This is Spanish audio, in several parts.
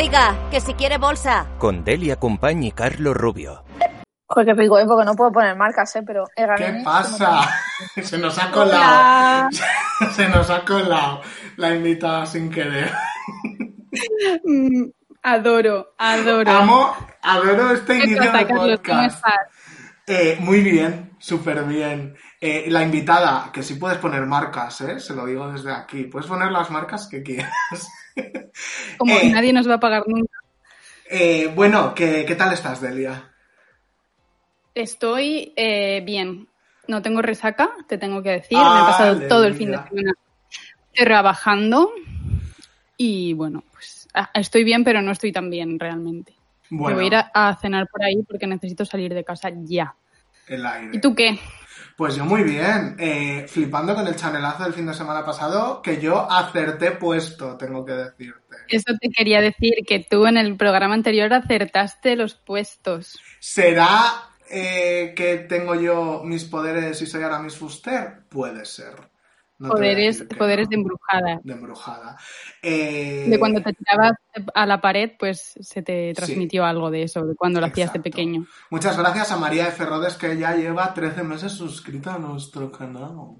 Oiga, que si quiere bolsa. Con Delia Compañ y Carlos Rubio. Joder, qué pico, ¿eh? porque no puedo poner marcas, ¿eh? Pero ¿Qué pasa? Se nos ha colado. Se nos ha colado la invitada sin querer. Mm, adoro, adoro. Amo, adoro este ¿Qué inicio pasa, de Carlos? ¿Cómo podcast. estás? Eh, muy bien, súper bien. Eh, la invitada, que sí puedes poner marcas, ¿eh? Se lo digo desde aquí. Puedes poner las marcas que quieras. Como Eh. nadie nos va a pagar nunca. Eh, bueno, ¿qué, ¿qué tal estás, Delia? Estoy eh, bien. No tengo resaca, te tengo que decir. Me he pasado Aleluya. todo el fin de semana trabajando. Y bueno, pues ah, estoy bien, pero no estoy tan bien realmente. Bueno, Me voy a ir a, a cenar por ahí porque necesito salir de casa ya. el aire. ¿Y tú qué? Pues yo muy bien, eh, flipando con el chanelazo del fin de semana pasado, que yo acerté puesto, tengo que decirte. Eso te quería decir, que tú en el programa anterior acertaste los puestos. ¿Será eh, que tengo yo mis poderes y soy ahora Miss Fuster? Puede ser. No poderes decir poderes no. de embrujada. De embrujada. Eh, De cuando te tirabas a la pared, pues se te transmitió algo de eso, de cuando lo hacías de pequeño. Muchas gracias a María F. Rodes, que ya lleva 13 meses suscrita a nuestro canal.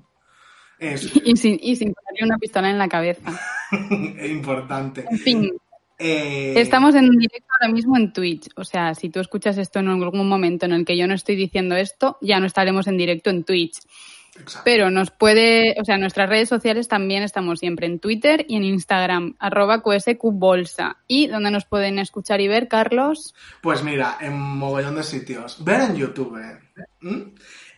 Es Y sin, y sin ponerle una pistola en la cabeza. importante. En fin, Eh, estamos en directo ahora mismo en Twitch. O sea, si tú escuchas esto en algún momento en el que yo no estoy diciendo esto, ya no estaremos en directo en Twitch. Exacto. Pero nos puede, o sea, nuestras redes sociales también estamos siempre en Twitter y en Instagram, arroba QSQBolsa. Y donde nos pueden escuchar y ver, Carlos, Pues mira, en mogollón de sitios. Ver en YouTube.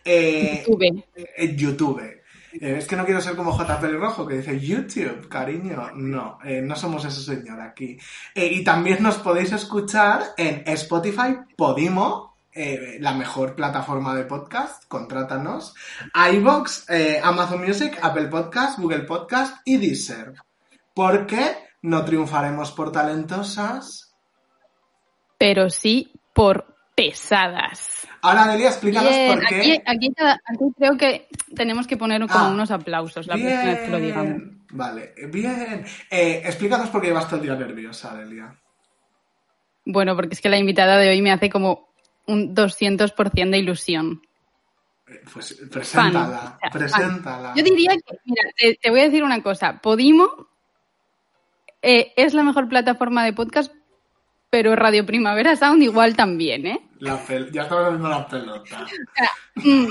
Eh, YouTube. En YouTube. Eh, es que no quiero ser como J. Pelirrojo que dice YouTube, cariño. No, eh, no somos ese señor aquí. Eh, y también nos podéis escuchar en Spotify, Podimo, eh, la mejor plataforma de podcast, contrátanos, iVoox, eh, Amazon Music, Apple Podcast, Google Podcast y Deezer. ¿Por qué no triunfaremos por talentosas? Pero sí por pesadas. Ahora, Delia, explícanos Bien, por qué. aquí, aquí, creo que tenemos que poner como Ah. unos aplausos la próxima vez que lo digamos. Bien. Vale, bien. Eh, explícanos por qué llevas todo el día nerviosa, Delia. Bueno, porque es que la invitada de hoy me hace como un 200% de ilusión. Pues Fan. preséntala, O sea, preséntala. fan. Yo diría que, mira, te, te voy a decir una cosa. Podimo eh, es la mejor plataforma de podcast, pero Radio Primavera Sound igual también, ¿eh? La Ya estamos haciendo la pelota. Mm,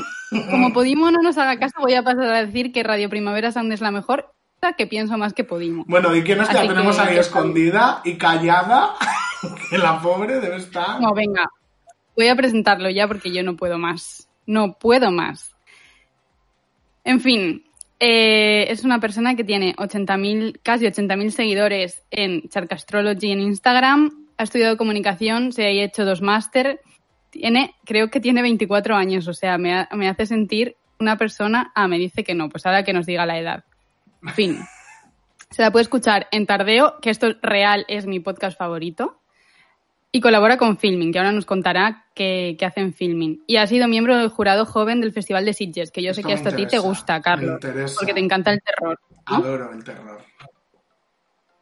como Podimo no nos haga caso, voy a pasar a decir que Radio Primavera Sound es la mejor, que pienso más que Podimo. Bueno, ¿y quién es que la tenemos que- ahí escondida y callada? que la pobre debe estar. No, venga. Voy a presentarlo ya porque yo no puedo más. No puedo más. En fin, eh, es una persona que tiene 80.000, casi 80.000 seguidores en Charcastrology en Instagram. Ha estudiado comunicación, se ha hecho dos máster. Tiene, creo que tiene 24 años, o sea, me, ha- me hace sentir una persona. Ah, me dice que no, pues ahora que nos diga la edad. En fin. Se la puede escuchar en Tardeo, que esto real es mi podcast favorito. Y colabora con Filming, que ahora nos contará qué, qué hace en Filming. Y ha sido miembro del jurado joven del Festival de Sitges, que yo sé que esto a ti te gusta, Carlos. Porque te encanta el terror. ¿no? Adoro el terror.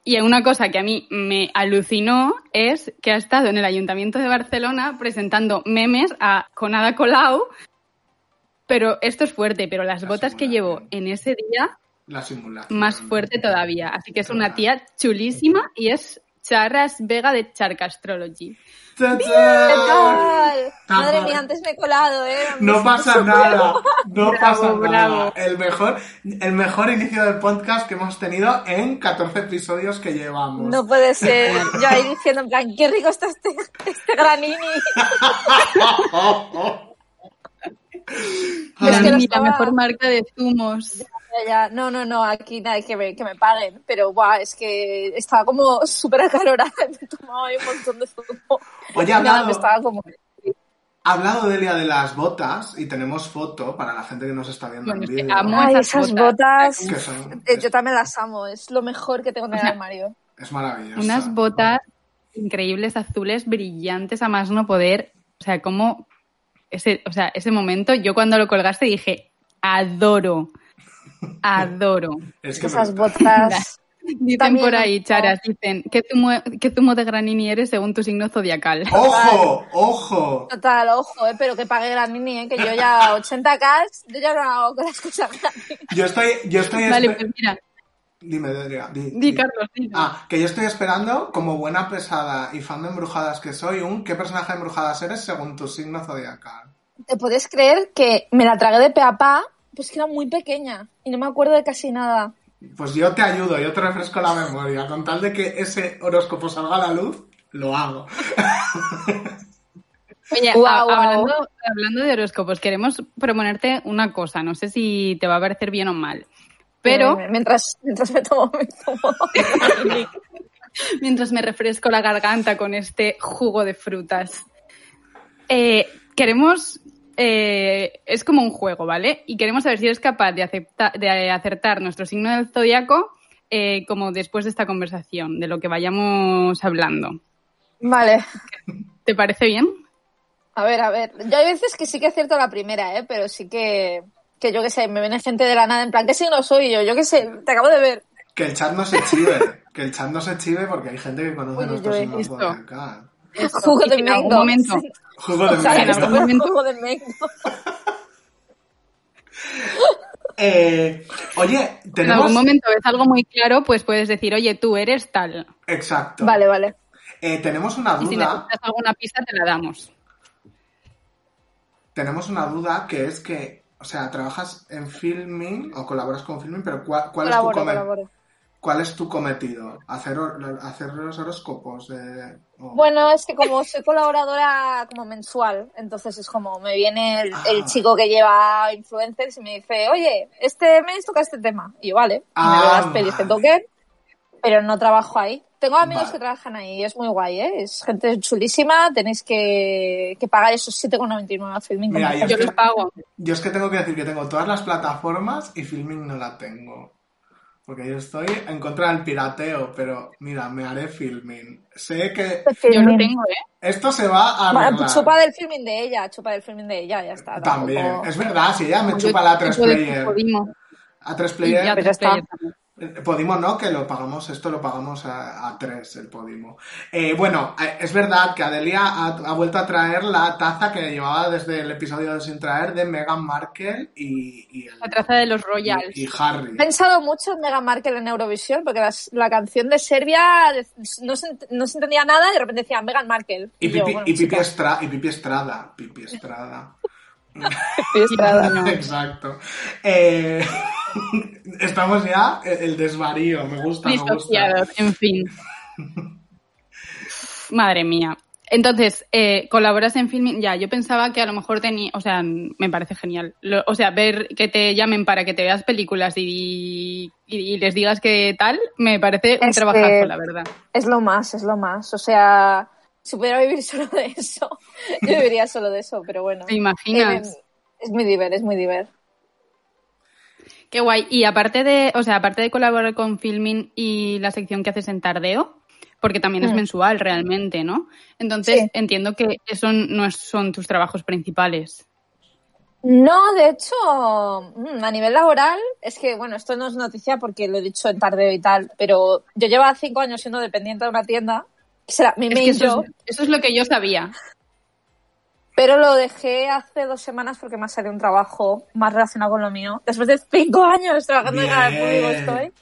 Y una cosa que a mí me alucinó es que ha estado en el Ayuntamiento de Barcelona presentando memes a Conada Colau. Pero esto es fuerte, pero las La botas que llevó en ese día, La más fuerte todavía. Así que es una tía chulísima y es Charras Vega de Charcastrology. ¡Tachán! ¿Qué tal? Tan Madre mía, antes me he colado, ¿eh? No pasa nada, no Bravo, pasa nada. bravo. El mejor, el mejor inicio del podcast que hemos tenido en 14 episodios que llevamos. No puede ser. Yo ahí diciendo, en plan, qué rico está este, este granini. Es que la mejor marca de zumos. Ya. No, no, no, aquí nada que me, que me paguen. Pero, guau, es que estaba como súper acalorada. Me tomaba ahí un montón de zumo. Oye, hablado, me estaba como... ha hablado Delia de las botas y tenemos foto para la gente que nos está viendo Bueno, en vídeo. amo Ay, esas esas botas. botas... Que son- Eh, Yo también las amo, es lo mejor que tengo en el armario. es maravilloso. Unas botas increíbles, azules, brillantes, a más no poder. O sea, como ese, o sea, ese momento, yo cuando lo colgaste dije, adoro, adoro. Es que Esas botas... Dicen También por ahí, charas, dicen, ¿qué zumo, ¿qué zumo de granini eres según tu signo zodiacal? ¡Ojo! ¡Ojo! Total, ojo, eh, pero que pague Granini, eh, que yo ya 80k, yo ya no hago con las cosas Granini. Yo estoy, yo estoy Vale, pues mira, Dime, Delia. Di, di di. Carlos, di. Ah, que yo estoy esperando, como buena pesada y fan de embrujadas que soy, un ¿qué personaje de embrujadas eres según tu signo zodiacal? ¿Te puedes creer que me la tragué de pe a pa? Pues que era muy pequeña y no me acuerdo de casi nada. Pues yo te ayudo, yo te refresco la memoria. Con tal de que ese horóscopo salga a la luz, lo hago. Oye, a-. Hablando, hablando de horóscopos, queremos proponerte una cosa, no sé si te va a parecer bien o mal, pero Eh, mientras, mientras me tomo de Granini. mientras me refresco la garganta con este jugo de frutas. Eh, queremos. Eh, es como un juego, ¿vale? Y queremos saber si eres capaz de, acepta- de acertar nuestro signo del zodiaco eh, como después de esta conversación, de lo que vayamos hablando. Vale, ¿Te parece bien? a ver, a ver. Yo hay veces que sí que acierto la primera, ¿eh? Pero sí que, que yo qué sé, me viene gente de la nada en plan, ¿qué signo soy yo? Yo qué sé, te acabo de ver. Que el chat no se chive. Que el chat no se chive porque hay gente que conoce Uy, nuestro signo esto. zodiacal. Jugo Y de que en algún momento, Jugo de O sea, en mango. esto algún fue momento- jugo de mango. Eh, oye, en algún momento ves algo muy claro, pues puedes decir, oye, tú eres tal. Exacto. Vale, vale. Eh, tenemos una Y si duda. necesitas alguna pista, te la damos. Tenemos una duda que es que, o sea, trabajas en filming o colaboras con filming, pero ¿cuál, cuál es, tu Colaboro, come- colaboro. Cuál es tu cometido? ¿Hacer, hacer los horóscopos? de- Bueno, es que como soy colaboradora como mensual, entonces es como me viene el, el Ah. chico que lleva influencers y me dice, oye, este mes toca este tema. Y yo, vale, y Ah, me veo las pelis que toquen, pero no trabajo ahí. Tengo amigos Vale. que trabajan ahí y es muy guay, ¿eh? Es gente chulísima, tenéis que, que pagar esos 7,99 a filming. Mira, yo Yo los pago. Yo es que tengo que decir que tengo todas las plataformas y filming no la tengo. Porque yo estoy en contra del pirateo, pero mira, me haré filming. Sé que Yo lo tengo, ¿eh? esto se va a Bueno, chupa del filming de ella, chupa del filming de ella, ya está. También. tampoco- Es verdad, si ella me Yo chupa la tipo 3 de player. A 3 Y player. ya Pues tres ya está. Podimo no, que lo pagamos, esto lo pagamos a, a tres, el Podimo. Eh, bueno, eh, es verdad que Adelia ha, ha vuelto a traer la taza que llevaba desde el episodio de Sin Traer de Meghan Markle y, y, el- La traza de los Royals. y- y Harry. He pensado mucho en Meghan Markle en Eurovisión porque las- la canción de Serbia no se, no se entendía nada y de repente decía Meghan Markle. Y yo, Pipi, bueno, y Pipi chica, Estra- y Pipi Estrada. Pipi Estrada. estrada. Exacto. Eh, estamos ya, el, desvarío, me gusta, me gusta. En fin. Madre mía. Entonces, eh, colaboras en filming. Ya, yo pensaba que a lo mejor tenía. O sea, me parece genial. Lo- o sea, ver que te llamen para que te veas películas y, y- y les digas que tal, me parece un Es trabajazo, la verdad. Es lo más, es lo más. O sea, si pudiera vivir solo de eso, yo viviría solo de eso, pero bueno. ¿Te imaginas? Eh, es muy diver, es muy diver. Qué guay. Y aparte de, o sea, aparte de colaborar con Filming y la sección que haces en Tardeo, porque también es Mm. mensual realmente, ¿no? Entonces Sí. entiendo que eso no son tus trabajos principales. No, de hecho, mm, a nivel laboral, es que, bueno, esto no es noticia porque lo he dicho en tardeo y tal, pero yo llevaba cinco años siendo dependiente de una tienda, será mi Es main que eso job, es, eso es lo que yo sabía. Pero lo dejé hace dos semanas porque me ha salido un trabajo más relacionado con lo mío. Después de cinco años trabajando en canal público Bien. estoy.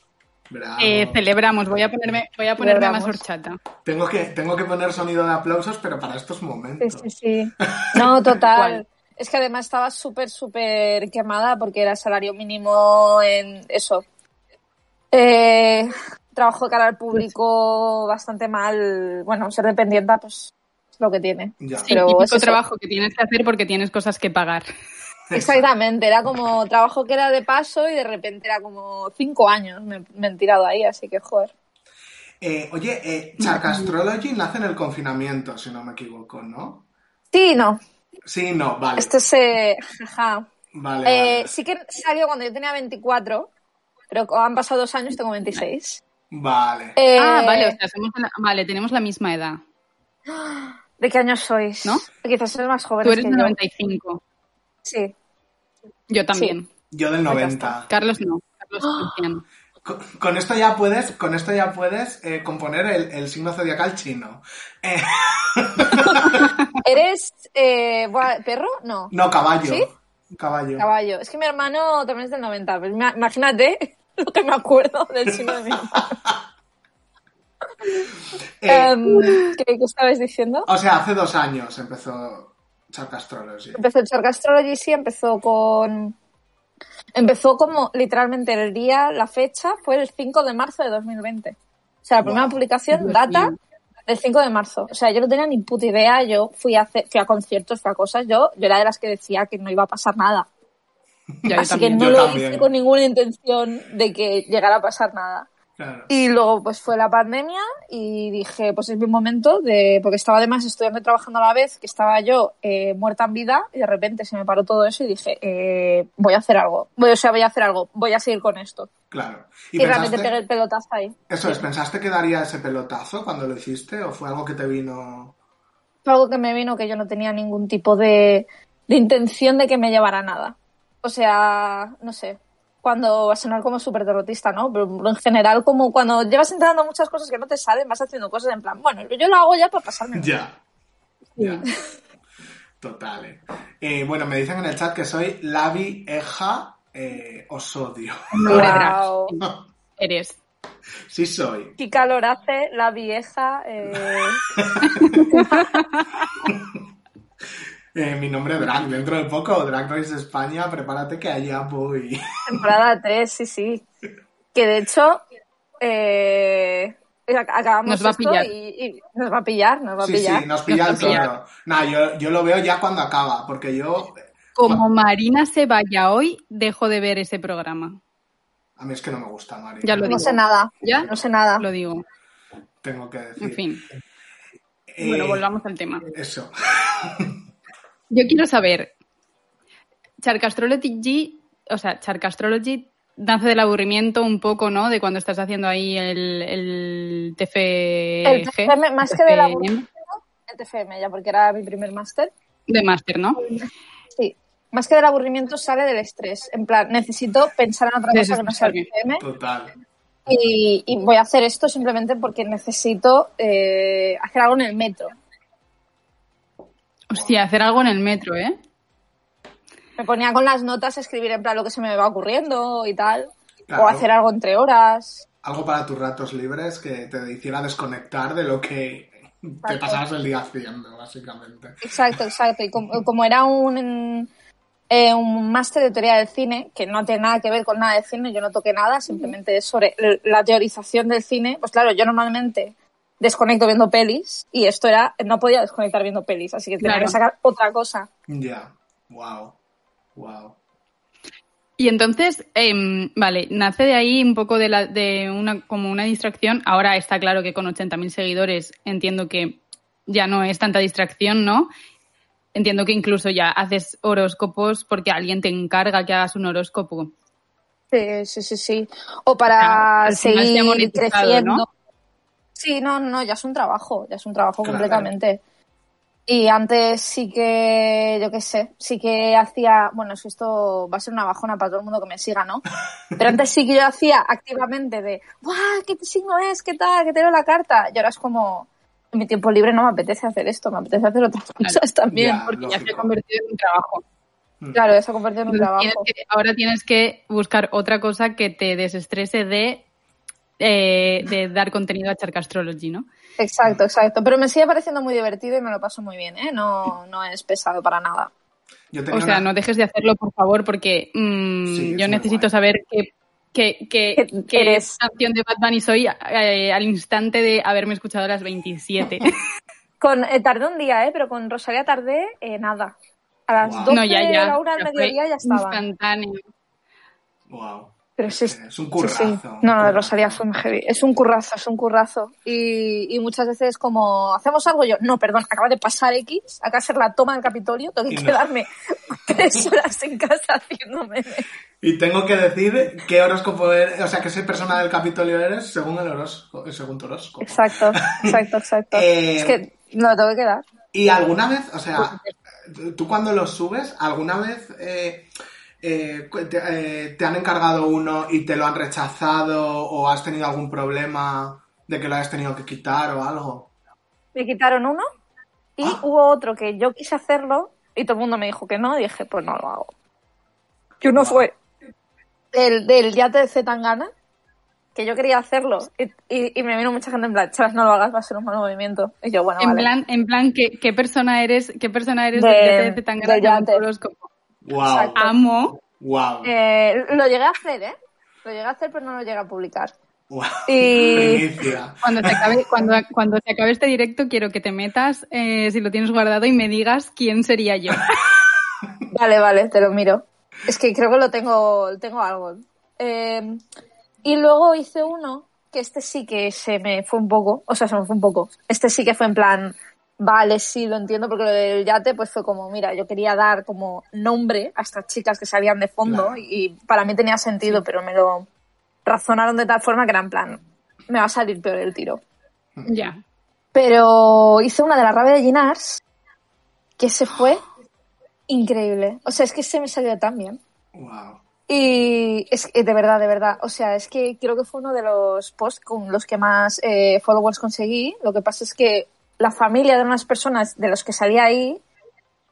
Bravo. Eh, celebramos. Voy a ponerme, voy a ponerme más horchata. Tengo que, tengo que poner sonido de aplausos, pero para estos Sí, momentos. sí, sí. No, total. Es que además estaba súper, súper quemada porque era salario mínimo en eso. Eh, trabajo de cara al público bastante mal. Bueno, ser dependienta, pues es lo que tiene. Ya. Pero es eso. trabajo que tienes que hacer porque tienes cosas que pagar. Exactamente, era como trabajo que era de paso y de repente era como cinco años me, me han tirado ahí, así que joder. Eh, oye, eh, Charcastrology nace en el confinamiento, si no me equivoco, ¿no? Sí, no, Sí, no, vale. esto es... eh. Vale, Eh, vale. sí que salió cuando yo tenía 24, pero han pasado dos años, tengo 26. Vale. Eh, Ah, vale, o sea, somos la- vale, tenemos la misma edad. ¿De qué años sois? ¿No? Quizás sois más jóvenes Tú eres que de yo. 95. Sí. Yo también. Yo del ya 90. Carlos no. Carlos anciano. Con, con esto ya puedes, con esto ya puedes eh, componer el, el signo zodiacal chino. Eh, ¿Eres eh, perro? No. no, caballo. ¿Sí? Caballo. Caballo. Es que mi hermano también es del 90. Pues ima- imagínate lo que me acuerdo del signo de mi hermano. Eh, Em, ¿qué, qué estabais diciendo? o sea, hace dos años empezó Charcastrology. Empezó el Shark Astrology, sí, empezó con... Empezó como literalmente el día, la fecha fue el 5 de marzo de 2020. O sea, la primera Wow. publicación data del 5 de marzo. O sea, yo no tenía ni puta idea, yo fui a, hacer- fui a conciertos, fui a cosas, yo, yo era de las que decía que no iba a pasar nada. Ya, yo Así que no Yo lo también. hice con ninguna intención de que llegara a pasar nada. Claro. Y luego pues fue la pandemia y dije, pues es mi momento de, porque estaba además estudiando y trabajando a la vez, que estaba yo eh, muerta en vida y de repente se me paró todo eso y dije, eh, voy a hacer algo, voy, o sea, voy a hacer algo, voy a seguir con esto. Claro. Y, ¿Y, realmente pensaste, pegué el pelotazo ahí. eso es, ¿pensaste que daría ese pelotazo cuando lo hiciste o fue algo que te vino? Fue algo que me vino que yo no tenía ningún tipo de, de intención de que me llevara nada. O sea, no sé, cuando va a sonar como súper derrotista, ¿no? Pero en general, como cuando llevas intentando muchas cosas que no te salen, vas haciendo cosas en plan, bueno, yo lo hago ya para pasarme. Ya. Ya. Total. eh. Eh, bueno, me dicen en el chat que soy Lavi Eja eh, Osodio. Wow. Eres. Sí soy. Qué calor hace la vieja. eh, Eh, mi nombre es Drag. Dentro de poco, Drag Race España, prepárate que allá voy. temporada 3, sí, sí. Que de hecho, eh, ac- acabamos Nos va a esto pillar. Y, y nos va a pillar, nos va a Sí, pillar. sí, nos pilla Nos el toro. Nah, yo, yo lo veo ya cuando acaba, porque yo... Como Marina se vaya hoy, dejo de ver ese programa. A mí es que no me gusta, Mari. Ya lo No digo. sé nada. ¿Ya? No sé nada. Lo digo. Tengo que decir. En fin. Eh, Bueno, volvamos al tema. Eso. Yo quiero saber, Charcastrology, o sea, Charcastrology nace del aburrimiento un poco, ¿no? De cuando estás haciendo ahí el, el TFG. El TFM, más que de la TFM, El TFM, ya porque era mi primer máster. de máster, ¿no? Sí. Más que del aburrimiento sale del estrés. En plan, necesito pensar en otra cosa que no sea el. TFM. Total. Y, y voy a hacer esto simplemente porque necesito eh, hacer algo en el metro. Hostia, hacer algo en el metro, ¿eh? Me ponía con las notas a escribir en plan lo que se me va ocurriendo y tal. Claro. O hacer algo entre horas. Algo para tus ratos libres que te hiciera desconectar de lo que te pasabas el día haciendo, básicamente. Exacto, exacto. Y como, como era un, eh, un máster de teoría del cine, que no tiene nada que ver con nada de cine, yo no toqué nada, simplemente es sobre la teorización del cine. Pues claro, yo normalmente desconecto viendo pelis y esto era, no podía desconectar viendo pelis, así que tenía Claro. que sacar otra cosa. Ya. Wow. Wow. Y entonces, em, vale, nace de ahí un poco de, la, de una, como una distracción. Ahora está claro que con 80.000 seguidores entiendo que ya no es tanta distracción, ¿no? Entiendo que incluso ya haces horóscopos porque alguien te encarga que hagas un horóscopo. Sí, sí, sí, sí. O para ha seguir creciendo. ¿no? Sí, no, no, ya es un trabajo, ya es un trabajo Claro. completamente. Y antes sí que, yo qué sé, sí que hacía, bueno, esto va a ser una bajona para todo el mundo que me siga, ¿no? Pero antes sí que yo hacía activamente de, ¡guau! ¿Qué signo es? ¿Qué tal? ¿Qué te leo la carta? Y ahora es como, en mi tiempo libre no me apetece hacer esto, me apetece hacer otras cosas también. Ya, Porque ya se ha convertido en un trabajo. Claro, ya se ha convertido en un tienes trabajo. que- ahora tienes que buscar otra cosa que te desestrese de, eh, de dar contenido a Charcastrology, ¿no? Exacto, exacto. Pero me sigue pareciendo muy divertido y me lo paso muy bien, ¿eh? No, no es pesado para nada. Yo O sea, una- no dejes de hacerlo, por favor, porque mm, Sí, yo necesito guay. saber qué, qué, qué, ¿Qué eres? canción de Bad Bunny soy eh, al instante de haberme escuchado a las 27. Con, eh, tardé un día, ¿eh? Pero con Rosalía tardé eh, nada. A las Guau. 12 No, ya, de ya. la una al ya fue mediodía ya estaban. Instantáneo. Wow. Pero sí, Es un currazo. sí. un No, no, de currazo. Rosalía fue muy heavy. Es un currazo, es un currazo. Y, y muchas veces como, ¿hacemos algo? Yo, no, perdón, acaba de pasar X, acaba de ser la toma del Capitolio, tengo que no. quedarme tres horas en casa haciéndome. Y tengo que decir qué horóscopo eres, o sea, qué persona del Capitolio eres según el horóscopo, según tu horóscopo. Exacto, exacto, exacto. Eh, Es que no tengo que quedar. Y alguna vez, o sea, tú cuando los subes, alguna vez eh, eh, te, eh, te han encargado uno y te lo han rechazado o has tenido algún problema de que lo hayas tenido que quitar o algo. Me quitaron uno y Ah. hubo otro que yo quise hacerlo y todo el mundo me dijo que no y dije, pues no lo hago. Que uno fue el del yate de Zetangana, que yo quería hacerlo y, y- y me vino mucha gente en plan, chaval, no lo hagas, va a ser un mal movimiento. Y yo, bueno, En vale. plan, en plan ¿qué, qué persona eres, qué persona eres De- del yate de Zetangana del según tu yate. Wow, Exacto. Amo. wow, Eh, lo llegué a hacer, ¿eh? Lo llegué a hacer, pero no lo llegué a publicar. wow. Y- Primicia. Cuando se acabe, cuando, cuando se acabe este directo, quiero que te metas, eh, si lo tienes guardado, y me digas quién sería yo. Vale, vale, te lo miro. Es que creo que lo tengo, tengo algo. Eh, y luego hice uno, que este sí que se me fue un poco, o sea, se me fue un poco. Este sí que fue en plan, vale, sí, lo entiendo, porque lo del yate pues fue como, mira, yo quería dar como nombre a estas chicas que salían de fondo Claro. y para mí tenía sentido, pero me lo razonaron de tal forma que era en plan, me va a salir peor el tiro. ya. Pero hice una de la rabia de Ginars, que se fue increíble. O sea, es que se me salió tan bien. Wow. Y es que, de verdad, de verdad. O sea, es que creo que fue uno de los posts con los que más eh, followers conseguí. Lo que pasa es que la familia de unas personas de los que salía ahí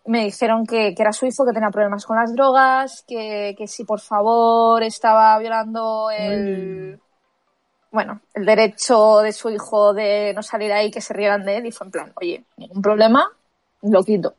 me dijeron que, que era su hijo, que tenía problemas con las drogas, que, que si por favor estaba violando el, bueno, el derecho de su hijo de no salir ahí, que se rieran de él. Y fue en plan, oye, ningún problema, lo quito.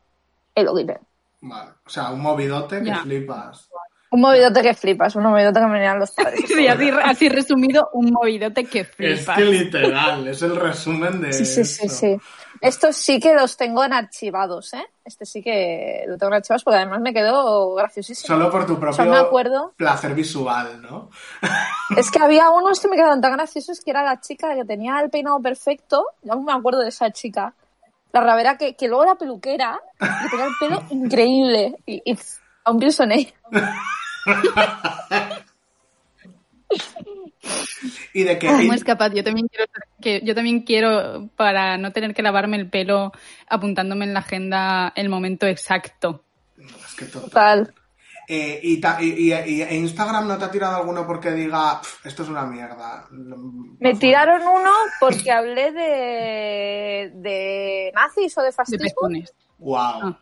Y lo quité. Vale. O sea, un movidote que Ya. flipas. Un movidote que flipas, un movidote que me venían los padres. Sí, así, así resumido, un movidote que Es flipas. que literal, es el resumen de Sí, sí, sí, sí. Estos sí que los tengo en archivados, ¿eh? Este sí que lo tengo en archivados porque además me quedó graciosísimo. Solo por tu O propio sea, me acuerdo. placer visual, ¿no? Es que había unos que me quedaron tan graciosos que era la chica que tenía el peinado perfecto. Ya aún me acuerdo de esa chica. La rabera que, que luego era peluquera y tenía el pelo increíble. Y, y aún pienso en ella. Y de que... ¿Cómo es capaz? Yo también quiero que yo también quiero para no tener que lavarme el pelo apuntándome en la agenda el momento exacto. Es que total. Total. Eh, y, ta- y- y- y- Instagram no te ha tirado alguno porque diga, "Pf, esto es una mierda. Me tiraron uno porque hablé de, de nazis o de De fascismo. pezones. Wow. Ah.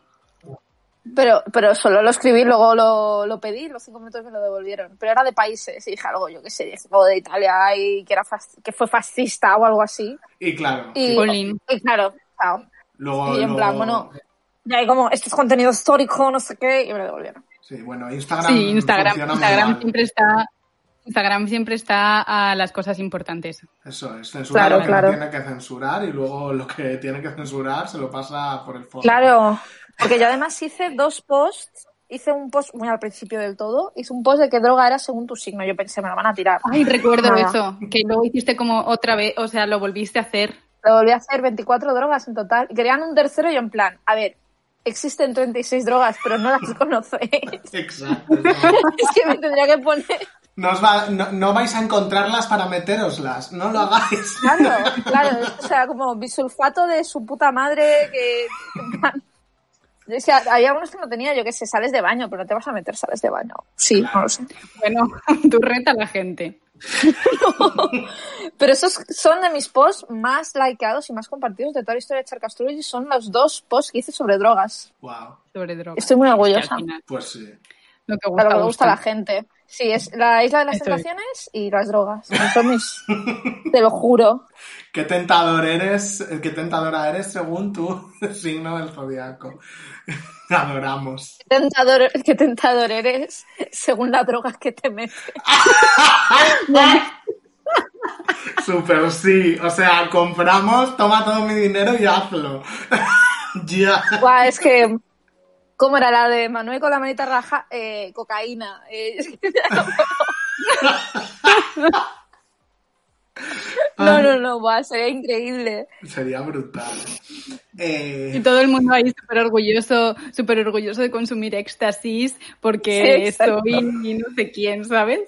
Pero, pero solo lo escribí, luego lo, lo pedí, los cinco minutos me lo devolvieron. Pero era de países, y dije algo, yo qué sé, algo de Italia y que, era fas- que fue fascista o algo así. Y claro, Y, claro, chao. luego... y en luego- plan, bueno, Y ahí como, esto es contenido histórico, no sé qué, y me lo devolvieron. Sí, bueno, Instagram Sí, Instagram, Instagram siempre está Instagram siempre está a las cosas importantes. Eso es, censura Claro, lo que claro. no tiene que censurar y luego lo que tiene que censurar se lo pasa por el foro. Claro, porque yo además hice dos posts, hice un post muy al principio del todo, hice un post de qué droga era según tu signo, yo pensé, me lo van a tirar. Ay, recuerdo Nada. eso, que luego hiciste como otra vez, o sea, lo volviste a hacer. Lo volví a hacer 24 drogas en total. Y querían un tercero y yo en plan, a ver, existen 36 drogas, pero no las conocéis. Exacto. es que me tendría que poner... No, os va- no- no vais a encontrarlas para meteroslas, no lo hagáis. Claro, claro, o sea, como bisulfato de su puta madre que... o sea, había algunos que no tenía, yo que sé, sales de baño, pero no te vas a meter sales de baño. Sí, no lo sé. Bueno, tú reta a la gente. Pero esos son de mis posts más likeados y más compartidos de toda la historia de Charcastrullo y son los dos posts que hice sobre drogas. Wow, Sobre drogas. Estoy muy orgullosa. pues sí. lo que gusta, lo que le gusta a la gusta. gente. Sí, es la isla de las tentaciones y las drogas. Son mis... Te lo juro. Qué tentador eres, qué tentadora eres según tu signo del zodiaco. Adoramos. Qué tentador, qué tentador eres según la droga que te metes. Super sí, o sea, compramos, toma todo mi dinero y hazlo. ya. Buah, es que ¿Cómo era la de Manuel con la manita raja? Eh, cocaína. Eh, no, no, no, va, sería increíble. Sería brutal. Eh, Y todo el mundo ahí súper orgulloso, súper orgulloso de consumir éxtasis Sí, porque exacto. soy no sé quién, ¿sabes?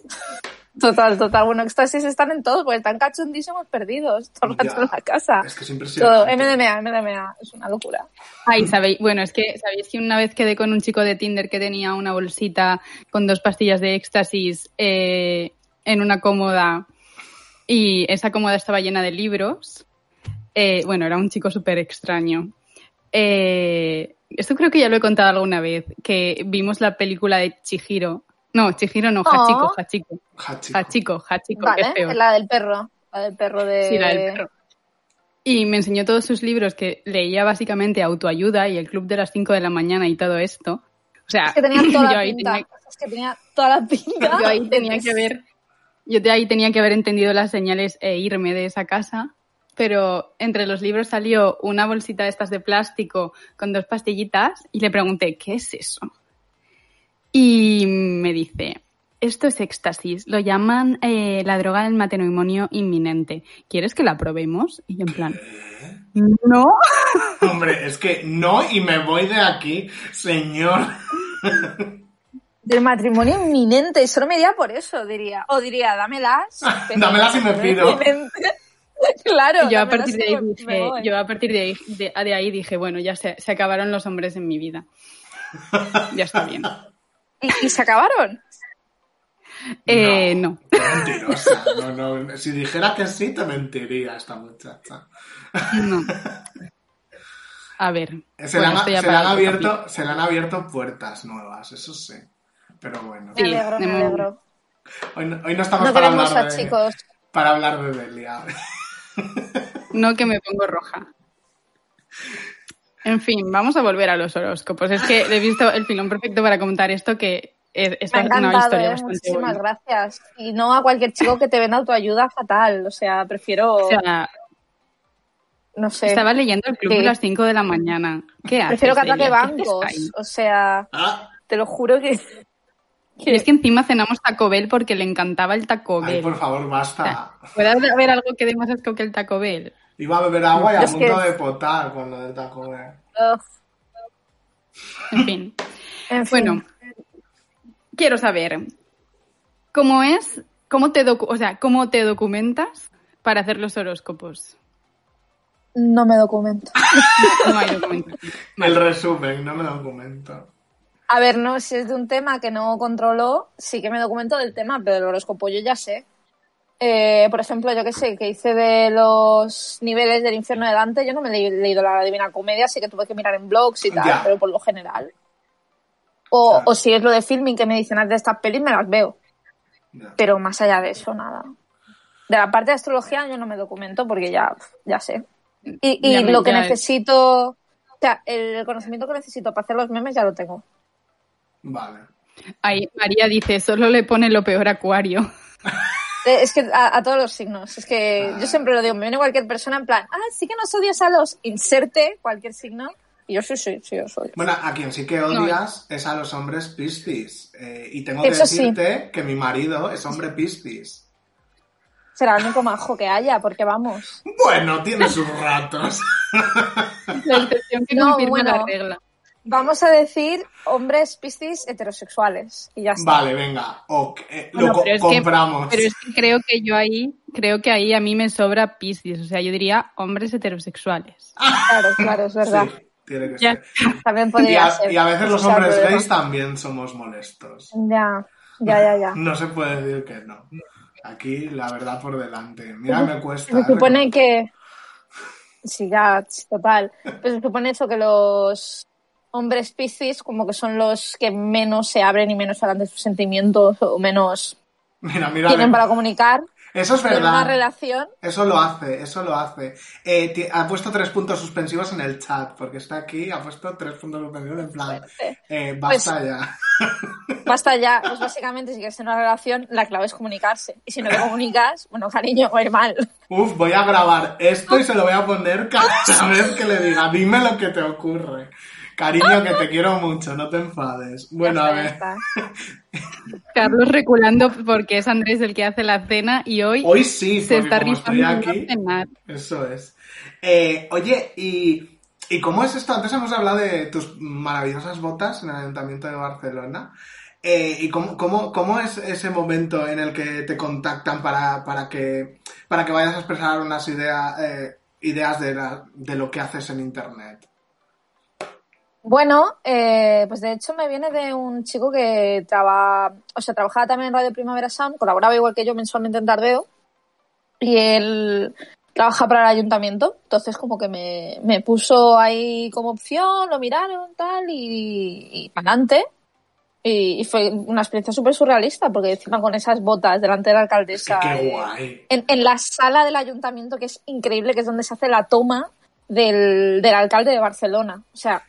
Total, total. Bueno, éxtasis están en todo, porque están cachondísimos perdidos todo el rato Ya. en la casa. es que es Todo, impresionante. MDMA, MDMA, es una locura. Ay, sabéis, bueno, es que sabéis que una vez quedé con un chico de Tinder que tenía una bolsita con dos pastillas de éxtasis eh, en una cómoda y esa cómoda estaba llena de libros. Eh, bueno, era un chico súper extraño. Eh, esto creo que ya lo he contado alguna vez, que vimos la película de Chihiro. No, Chihiro no, Oh. Hachiko, Hachiko. Hachiko. Hachiko, Hachiko, que Vale, es peor. la del perro. La del perro de... Sí, la del perro. Y me enseñó todos sus libros que leía básicamente autoayuda y el club de las 5 de la mañana y todo esto. O sea, Es que tenía toda yo la ahí pinta. tenía, Es que tenía toda la pinta. yo ahí tenía que ver, yo de ahí tenía que haber entendido las señales e irme de esa casa. Pero entre los libros salió una bolsita de estas de plástico con dos pastillitas y le pregunté, ¿qué es eso? Y me dice, esto es éxtasis, lo llaman eh, la droga del matrimonio inminente. ¿Quieres que la probemos? Y yo en plan, no. Hombre, es que no y me voy de aquí, señor. Del matrimonio inminente. Y solo me iría por eso, diría. O diría, dámelas. Dámelas y me pido. Claro. Y yo a partir de ahí dije, yo a partir de ahí, de, de ahí dije, bueno, ya se, se acabaron los hombres en mi vida. Ya está bien. ¿Y, y se acabaron? Eh, no. Qué Mentirosa. No, no. Si dijera que sí, te mentiría esta muchacha. no. A ver. Se, bueno, le, han, se abierto, se le han abierto puertas nuevas, eso sí. Pero bueno. Sí, Me alegro, me alegro. Hoy no, hoy no estamos No para hablar a de, chicos. para hablar de Delia. No que me pongo roja. En fin, vamos a volver a los horóscopos. Es que he visto el filón perfecto para comentar esto que es, es Me ha una encantado, historia ¿eh? bastante Muchísimas buena. gracias. Y no a cualquier chico que te venda autoayuda fatal. O sea, prefiero, O sea, no sé, estaba leyendo el club Sí. de las 5 de la mañana. ¿Qué haces, prefiero que ataque bancos. O sea, Ah, te lo juro que... Y es que encima cenamos Taco Bell porque le encantaba el Taco ay, Bell. por favor, basta. ¿Puede haber algo que dé más asco que el Taco Bell? Iba a beber agua y a Es punto que- de potar con lo del taco. Bell. Ugh. En fin. En fin. Bueno, quiero saber cómo es, cómo te docu- o sea, cómo te documentas para hacer los horóscopos. No me documento. No hay documentación. El resumen, no me documento. A ver, no, si es de un tema que no controlo, sí que me documento del tema, pero del horóscopo yo ya sé. Eh, por ejemplo, yo que sé, que hice de los niveles del infierno de Dante, yo no me he leí- leído la Divina Comedia, así que tuve que mirar en blogs y tal, Ya. pero por lo general. O, Claro. o si es lo de filming que me dicen "Haz de estas pelis, me las veo. Ya. Pero más allá de eso, nada. De la parte de astrología yo no me documento porque ya, ya sé. Y, y Ya lo que necesito, o sea, el conocimiento que necesito para hacer los memes ya lo tengo. Vale. Ahí María dice, solo le pone lo peor acuario. Eh, Es que a, a todos los signos. Es que yo siempre lo digo, me viene cualquier persona en plan, ah, sí que nos odias a los, inserte cualquier signo. Y yo sí, sí, sí, yo soy. Bueno, a quien sí que odias es a los hombres piscis. Eh, y tengo que Eso sí. decirte que mi marido es hombre piscis. Será el único majo que haya, porque vamos. Bueno, tiene sus ratos. La excepción que No, confirma la bueno. regla. Vamos a decir hombres piscis heterosexuales. Y ya está. Vale, venga. ok, eh, Bueno, lo co- pero es que- compramos. Pero es que creo que yo ahí, creo que ahí a mí me sobra Piscis. O sea, yo diría hombres heterosexuales. Claro, claro, es verdad. Sí, tiene que Ya. ser. También Y podría a, ser. y a veces los hombres problema. gays también somos molestos. Ya, ya, ya, ya. No se puede decir que no. Aquí la verdad por delante. Mira, me cuesta. Se ¿eh? supone que. Sí, ya, total. Pero se supone eso que los hombres piscis como que son los que menos se abren y menos hablan de sus sentimientos o menos Mira, mira. tienen para comunicar Eso es en una verdad. relación. Eso lo hace, eso lo hace. Eh, ha puesto tres puntos suspensivos en el chat, porque está aquí, ha puesto tres puntos suspensivos en plan. Eh, basta Pues- ya. Basta ya, pues básicamente si quieres tener una relación, la clave es comunicarse. Y si no te comunicas, bueno, cariño, va a ir mal. Uf, voy a grabar esto y se lo voy a poner cada vez que le diga, dime lo que te ocurre. Cariño, que te quiero mucho, no te enfades. Bueno, a ver. Carlos reculando porque es Andrés el que hace la cena y hoy, Hoy sí, se porque está rifando aquí. cenar. Eso es. Eh, oye, y, ¿y cómo es esto? Antes hemos hablado de tus maravillosas botas en el Ayuntamiento de Barcelona. Eh, ¿Y cómo, cómo, cómo es ese momento en el que te contactan para, para, que, para que vayas a expresar unas idea, eh, ideas de, la- de lo que haces en Internet? Bueno, eh, pues de hecho me viene de un chico que traba, o sea, trabajaba también en Radio Primavera Sound, colaboraba igual que yo mensualmente en Tardeo, y él trabaja para el ayuntamiento, entonces como que me, me puso ahí como opción, lo miraron tal, y, y para adelante. Y, y fue una experiencia súper surrealista, porque encima con esas botas delante de la Es que alcaldesa. qué eh, guay. en, en la sala del ayuntamiento, que es increíble, que es donde se hace la toma del, del alcalde de Barcelona. O sea,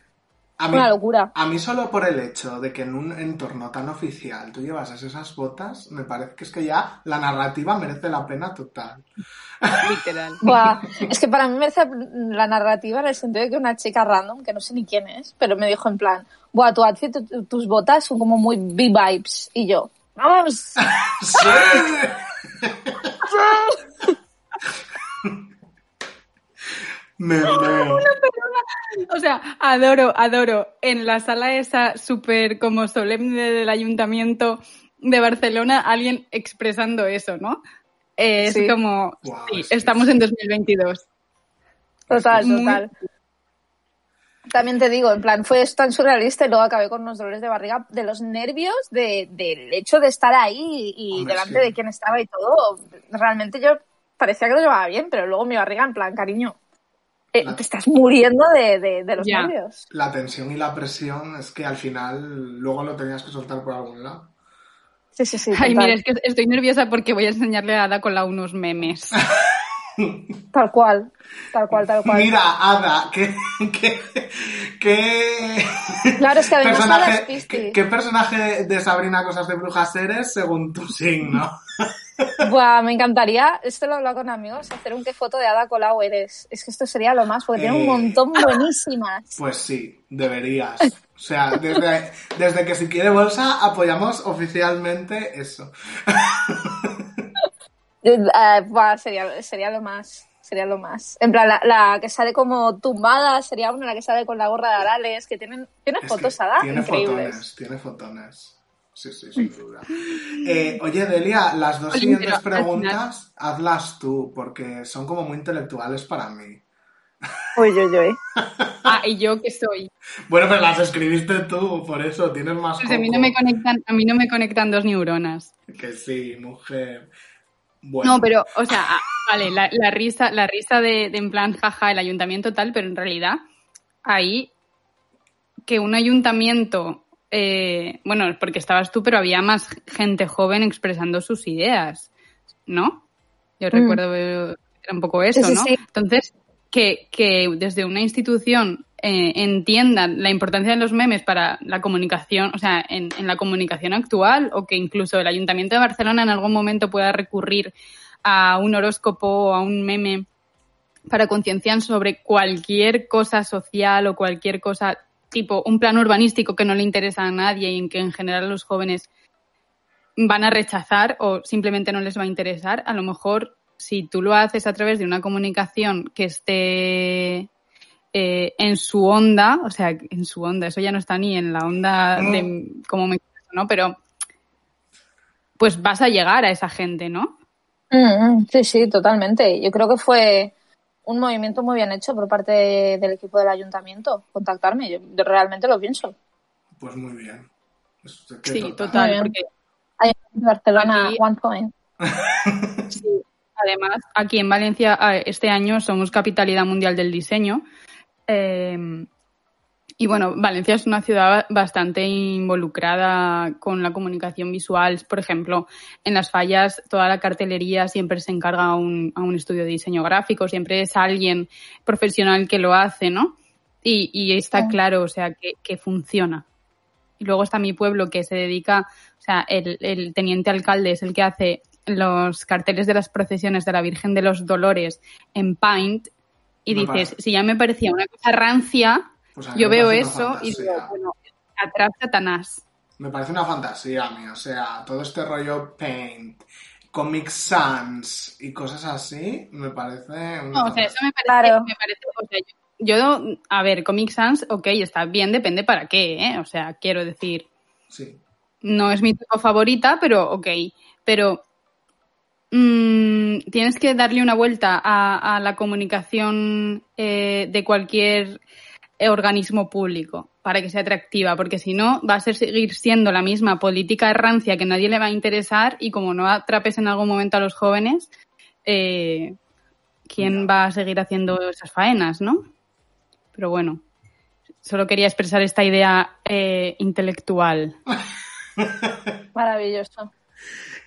A mí, una locura. a mí solo por el hecho de que en un entorno tan oficial tú llevas esas botas, me parece que es que ya la narrativa merece la pena total. Literal. Buah, es que para mí merece la narrativa en el sentido de que una chica random, que no sé ni quién es, pero me dijo en plan, Buah, tu outfit, tu- tus botas son como muy B-vibes. Y yo, ¡vamos! Sí. Me. O sea, adoro, adoro. En la sala esa súper como solemne del ayuntamiento de Barcelona, alguien expresando eso, ¿no? Eh, es como, sí, estamos en 2022. Total, Muy- total. También te digo, en plan, fue tan surrealista y luego acabé con unos dolores de barriga de los nervios de, del hecho de estar ahí y Hombre, delante sí. de quien estaba y todo. Realmente yo parecía que lo llevaba bien, pero luego mi barriga, en plan, cariño, eh, La- te estás muriendo de, de- de los Ya. nervios. La tensión y la presión es que al final luego lo tenías que soltar por algún lado. Sí, sí, sí. Ay, total. mira, es que estoy nerviosa porque voy a enseñarle a Ada con la unos memes. Tal cual, tal cual, tal cual. Mira, Ada, ¿qué, qué, qué Claro, es que personaje, qué, qué personaje de Sabrina Cosas de Brujas eres según tu signo? Buah, me encantaría, esto lo he hablado con amigos, hacer un qué foto de Ada Colau eres. Es que esto sería lo más, porque tiene Eh. un montón buenísimas. Pues sí, deberías. O sea, desde, desde que si quiere bolsa apoyamos oficialmente eso. Eh, eh, buah, sería, sería lo más. Sería lo más. En plan, la, la que sale como tumbada sería una, la que sale con la gorra de Arales, que tienen, tiene fotos, Ada, tiene increíbles. fotones, tiene fotones. Sí, sí, sin duda. Eh, oye, Delia, las dos Oye, siguientes preguntas, hazlas tú, porque son como muy intelectuales para mí. Uy, uy, uy. Ah, ¿y yo qué soy? Bueno, pero las escribiste tú, por eso tienes más Pues a mí no me conectan, a mí no me conectan dos neuronas. Que sí, mujer. Bueno, No, pero, o sea, ah, vale, la, la risa, la risa de, de en plan, jaja, el ayuntamiento tal, pero en realidad ahí que un ayuntamiento, eh, bueno, porque estabas tú, pero había más gente joven expresando sus ideas, ¿no? Yo Mm. recuerdo era un poco eso, sí, ¿no? sí. Entonces, que, que desde una institución eh, entiendan la importancia de los memes para la comunicación, o sea, en, en la comunicación actual, o que incluso el Ayuntamiento de Barcelona en algún momento pueda recurrir a un horóscopo o a un meme para concienciar sobre cualquier cosa social o cualquier cosa tipo un plan urbanístico que no le interesa a nadie y en que en general los jóvenes van a rechazar o simplemente no les va a interesar, a lo mejor si tú lo haces a través de una comunicación que esté eh, en su onda, o sea, en su onda, eso ya no está ni en la onda de cómo me ¿no? Pero pues vas a llegar a esa gente, ¿no? Mm, mm, sí, sí, totalmente. Yo creo que fue un movimiento muy bien hecho por parte de- del equipo del ayuntamiento, contactarme. Yo, realmente lo pienso. pues muy bien. Sí, total, porque Ayuntamiento de Barcelona, Aquí- one point. Sí, además, aquí en Valencia eh, este año somos capitalidad mundial del diseño. eh, y bueno, Valencia es una ciudad bastante involucrada con la comunicación visual. Por ejemplo, en las fallas toda la cartelería siempre se encarga a un, a un estudio de diseño gráfico, siempre es alguien profesional que lo hace, ¿no? Y, y está Sí. claro, o sea, que, que funciona. Y luego está mi pueblo que se dedica, o sea, el, el teniente alcalde es el que hace los carteles de las procesiones de la Virgen de los Dolores en Paint y No dices, si ya me parecía una cosa rancia, Pues Yo veo eso y digo, fantasía. bueno, atrás Satanás. Me parece una fantasía a mí, o sea, todo este rollo Paint, Comic Sans y cosas así, me parece una No, o sea, eso me parece, Claro. me parece o sea, yo, yo, a ver, Comic Sans, ok, está bien, depende para qué, ¿eh? O sea, quiero decir, Sí. no es mi tipo favorita, pero ok. Pero mm, tienes que darle una vuelta a, a la comunicación eh, de cualquier organismo público para que sea atractiva, porque si no va a ser, seguir siendo la misma política rancia que nadie le va a interesar y como no atrapes en algún momento a los jóvenes, eh, ¿quién va a seguir haciendo esas faenas, no? Pero bueno, solo quería expresar esta idea eh, intelectual. Maravilloso.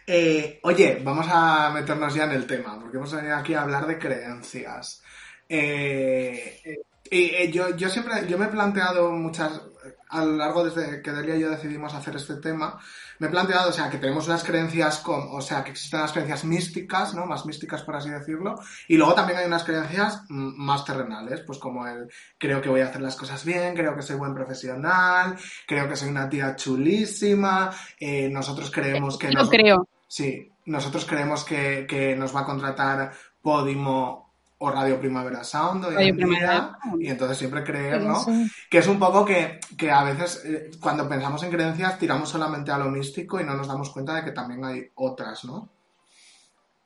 Eh, oye, vamos a meternos ya en el tema, porque hemos venido aquí a hablar de creencias. Eh, eh, y, eh, yo, yo siempre, yo me he planteado muchas, a lo largo desde que Delia y yo decidimos hacer este tema, me he planteado, o sea, que tenemos unas creencias con, o sea, que existen las creencias místicas, ¿no? Más místicas, por así decirlo, y luego también hay unas creencias mm, más terrenales, pues como el, creo que voy a hacer las cosas bien, creo que soy buen profesional, creo que soy una tía chulísima, eh, nosotros creemos que... Yo nos- creo. Sí, nosotros creemos que, que nos va a contratar Podimo o Radio Primavera Sound Radio en Primavera y entonces siempre creer, ¿no? Sí. Que es un poco que, que a veces eh, cuando pensamos en creencias tiramos solamente a lo místico y no nos damos cuenta de que también hay otras, ¿no?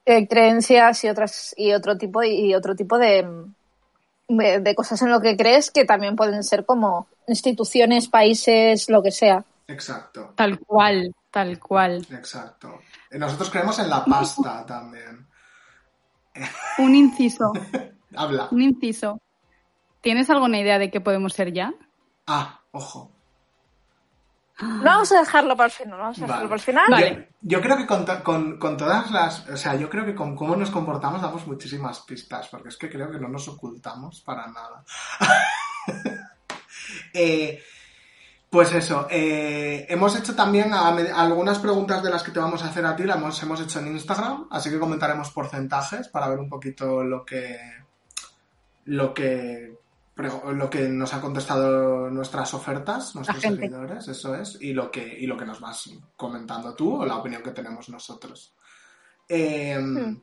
Eh, creencias y otras y otro tipo y otro tipo de, de de cosas en lo que crees que también pueden ser como instituciones, países, lo que sea. Exacto, Tal cual, tal cual. exacto. Eh, Nosotros creemos en la pasta también. Un inciso, Habla. un inciso. ¿Tienes alguna idea de qué podemos ser ya? Ah, ojo. No vamos a dejarlo para el final, vamos a Vale. dejarlo para el final. Vale. Yo, yo creo que con, to- con- con todas las. O sea, yo creo que con cómo nos comportamos damos muchísimas pistas, porque es que creo que no nos ocultamos para nada. Eh, pues eso, eh, hemos hecho también a algunas preguntas de las que te vamos a hacer a ti, las hemos, hemos hecho en Instagram, así que comentaremos porcentajes para ver un poquito lo que. lo que. lo que nos han contestado nuestras ofertas, nuestros seguidores, eso es, y lo que, y lo que nos vas comentando tú o la opinión que tenemos nosotros. Eh, Hmm.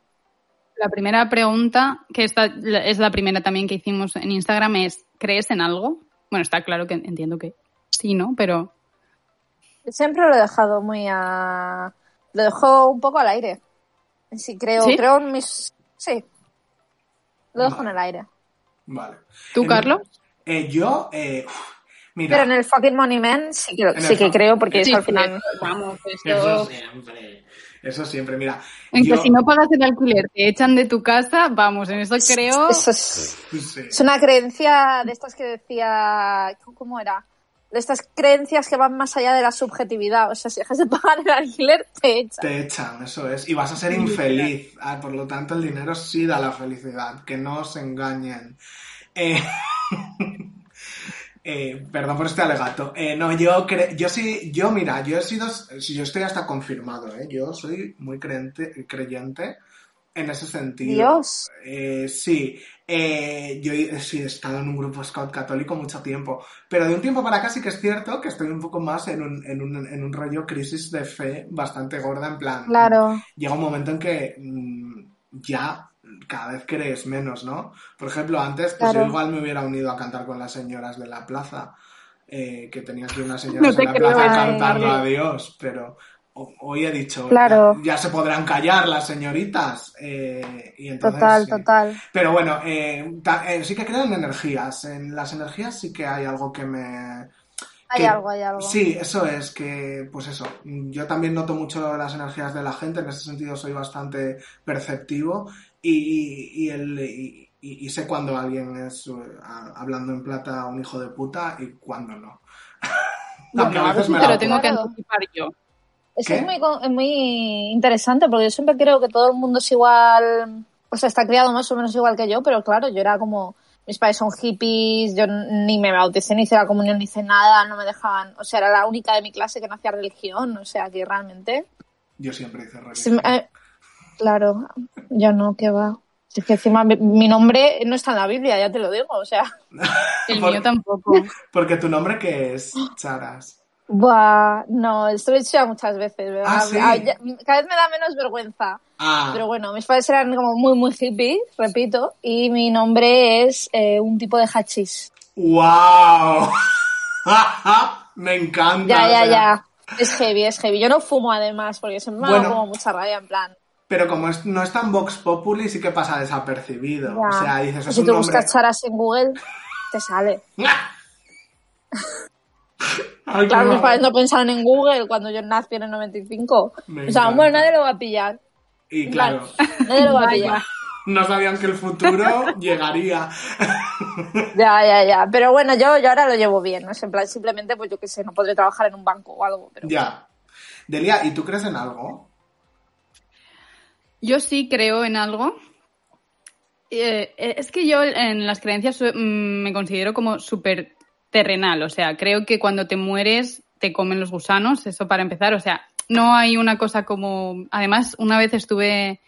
La primera pregunta, que esta es la primera también que hicimos en Instagram, es ¿crees en algo? Bueno, está claro que entiendo que sí, ¿no? Pero Siempre lo he dejado muy a. Lo dejo un poco al aire. Sí, creo, ¿Sí? creo en mis. Sí. Lo dejo Vale. en el aire. Vale. tú, En- Carlos, Eh, yo, eh, mira. Pero en el fucking monument sí que, sí que creo, porque Sí, eso al final. vamos, Eso esto... siempre. Eso siempre, mira. En yo- que si no pagas el alquiler te echan de tu casa, vamos, en eso creo... Eso es, Sí. es una creencia de estas que decía. ¿Cómo era? De estas creencias que van más allá de la subjetividad. O sea, si dejas de pagar el alquiler, te echan. Te echan, eso es. Y vas a ser infeliz. Ah, por lo tanto, el dinero sí da la felicidad. Que no os engañen. Eh, eh, perdón por este alegato. Eh, no, yo cre- yo sí, yo mira, yo he sido, si yo estoy hasta confirmado, ¿eh? Yo soy muy creyente, creyente en ese sentido. Dios. Eh, sí, eh, yo sí he estado en un grupo scout católico mucho tiempo, pero de un tiempo para acá sí que es cierto que estoy un poco más en un, en un, en un rollo crisis de fe bastante gorda, en plan, Claro. llega un momento en que mm, ya cada vez crees menos, ¿no? Por ejemplo, antes pues Claro. yo igual me hubiera unido a cantar con las señoras de la plaza, eh, que tenía aquí unas señoras No en la creo, plaza ay. cantando a Dios, pero hoy he dicho, Claro. ya, ya se podrán callar las señoritas. eh, y entonces, Total, sí. total. Pero bueno, eh, ta- eh, sí que creo en energías. En las energías sí que hay algo que me... Hay algo, hay algo. Sí, eso es, que pues eso, yo también noto mucho las energías de la gente, en ese sentido soy bastante perceptivo y, y, el, y, y- y sé cuando alguien es, eh, a- hablando en plata, un hijo de puta y cuando no. Aunque a veces me te lo tengo que anticipar yo. Eso ¿Qué? es muy, co- es muy interesante porque yo siempre creo que todo el mundo es igual, o sea, está criado más o menos igual que yo, pero claro, yo era como, mis padres son hippies, yo ni me bauticé, ni hice la comunión, ni hice nada, no me dejaban, o sea, era la única de mi clase que no hacía religión, o sea, que realmente, Yo siempre hice religión. eh, claro, yo no, que va. Es que encima mi, mi nombre no está en la Biblia, ya te lo digo, o sea. El Por- mío tampoco. Porque tu nombre que es Charas. Buah, no, esto lo he dicho ya muchas veces, ¿verdad? Ah, ¿sí? ya- cada vez me da menos vergüenza. Ah, Pero bueno, mis padres eran como muy, muy hippies, repito, y mi nombre es eh, un tipo de hachís. wow. Me encanta. Ya, o ya, sea, ya. Es heavy, es heavy. Yo no fumo además, porque se me da Bueno. como mucha rabia, en plan. Pero como es- no es tan Vox Populi, sí que pasa desapercibido. ya. O sea, dices, es si un tú nombre... buscas charas en Google, te sale. Ay, Claro, mis padres no pensaron en Google cuando yo nací en el 95. Me o sea, encanta. bueno, nadie lo va a pillar. Y claro, Nadie lo va a pillar. no sabían que el futuro llegaría. Ya, ya, ya. Pero bueno, yo, yo ahora lo llevo bien, ¿no? Es en plan, simplemente, pues yo qué sé, no podré trabajar en un banco o algo. Pero... ya. Delia, ¿y tú crees en algo? Yo sí creo en algo. Eh, eh, es que yo en las creencias mm, me considero como súper terrenal. O sea, creo que cuando te mueres te comen los gusanos, eso para empezar. O sea, no hay una cosa como... Además, una vez estuve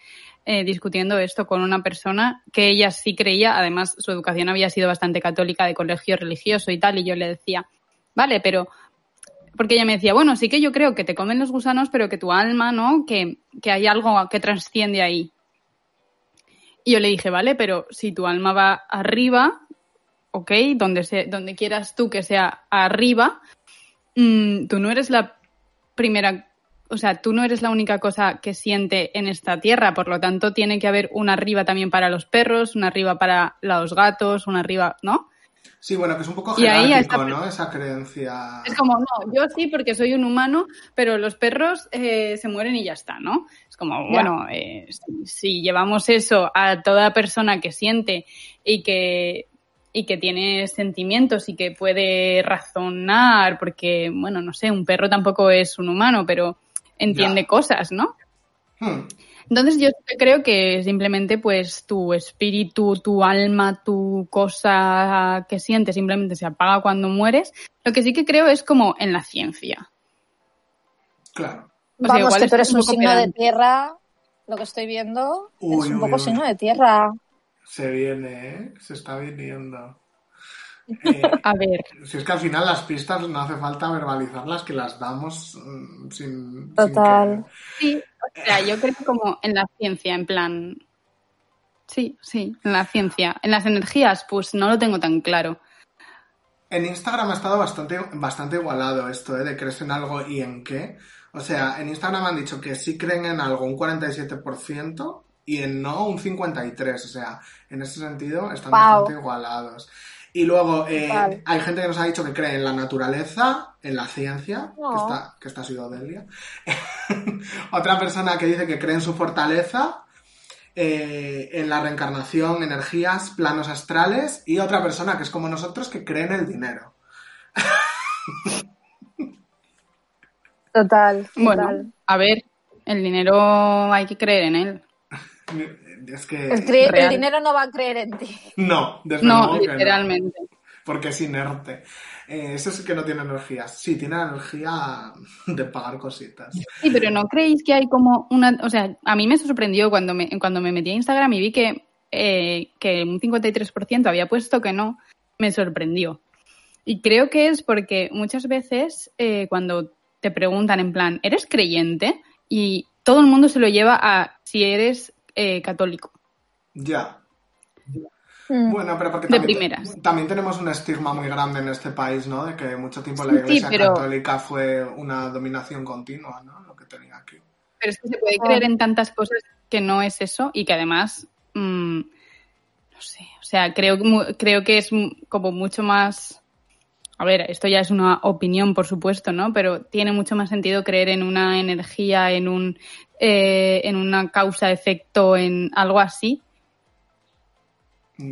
eh, discutiendo esto con una persona que ella sí creía, además su educación había sido bastante católica de colegio religioso y tal, y yo le decía, vale, pero porque ella me decía, bueno, sí que yo creo que te comen los gusanos, pero que tu alma, ¿no? Que, que hay algo que trasciende ahí. Y yo le dije, vale, pero si tu alma va arriba, ok, donde, se, donde quieras tú que sea arriba, mm, tú no eres la primera, o sea, tú no eres la única cosa que siente en esta tierra, por lo tanto tiene que haber una arriba también para los perros, una arriba para los gatos, una arriba, ¿no? Sí, bueno, que es un poco Y ahí jerárquico, está- ¿no? Esa creencia. Es como, no, yo sí porque soy un humano, pero los perros eh, se mueren y ya está, ¿no? Es como, Ya. bueno, eh, si, si llevamos eso a toda persona que siente y que, y que tiene sentimientos y que puede razonar, porque, bueno, no sé, un perro tampoco es un humano, pero entiende Ya. cosas, ¿no? Hmm, Entonces yo creo que simplemente pues tu espíritu, tu alma, tu cosa que sientes simplemente se apaga cuando mueres. Lo que sí que creo es como en la ciencia. claro. O sea, Vamos, igual que tú eres es un poco signo de tierra, lo que estoy viendo, Uy, es un uy, poco uy. signo de tierra. Se viene, ¿eh? Se está viniendo. Eh, A ver, si es que al final las pistas no hace falta verbalizarlas, que las damos mm, sin, sin Total. sí, o sea, yo creo como en la ciencia, en plan... Sí, sí, en la ciencia. En las energías, pues no lo tengo tan claro. En Instagram ha estado bastante, bastante igualado esto, ¿eh? De crees en algo y en qué. O sea, en Instagram han dicho que sí creen en algo un 47% y en no un 53%. O sea, en ese sentido están Wow. bastante igualados. Y luego eh, hay gente que nos ha dicho que cree en la naturaleza, en la ciencia, que, está, que esta ha sido Delia. Otra persona que dice que cree en su fortaleza, eh, en la reencarnación, energías, planos astrales, y otra persona que es como nosotros que cree en el dinero. Total, Bueno, total. a ver, el dinero hay que creer en él. Es que... El, dinero no va a creer en ti. No, desde No, luego que no, literalmente. porque es inerte. Eh, eso sí que no tiene energía. Sí, tiene energía de pagar cositas. Sí, pero ¿no creéis que hay como una... O sea, a mí me sorprendió cuando me, cuando me metí a Instagram y vi que, eh, que un 53% había puesto que no. Me sorprendió. Y creo que es porque muchas veces eh, cuando te preguntan en plan, ¿eres creyente? Y todo el mundo se lo lleva a si eres eh, católico. Ya. Mm. Bueno, pero porque De también, primeras. también tenemos un estigma muy grande en este país, ¿no? De que mucho tiempo la Sí, iglesia pero- católica fue una dominación continua, ¿no? Lo que tenía aquí. Pero es que se puede creer en tantas cosas que no es eso y que además, mm, no sé, o sea, creo, creo que es como mucho más... A ver, esto ya es una opinión, por supuesto, ¿no? Pero tiene mucho más sentido creer en una energía, en un, eh, en una causa-efecto, en algo así.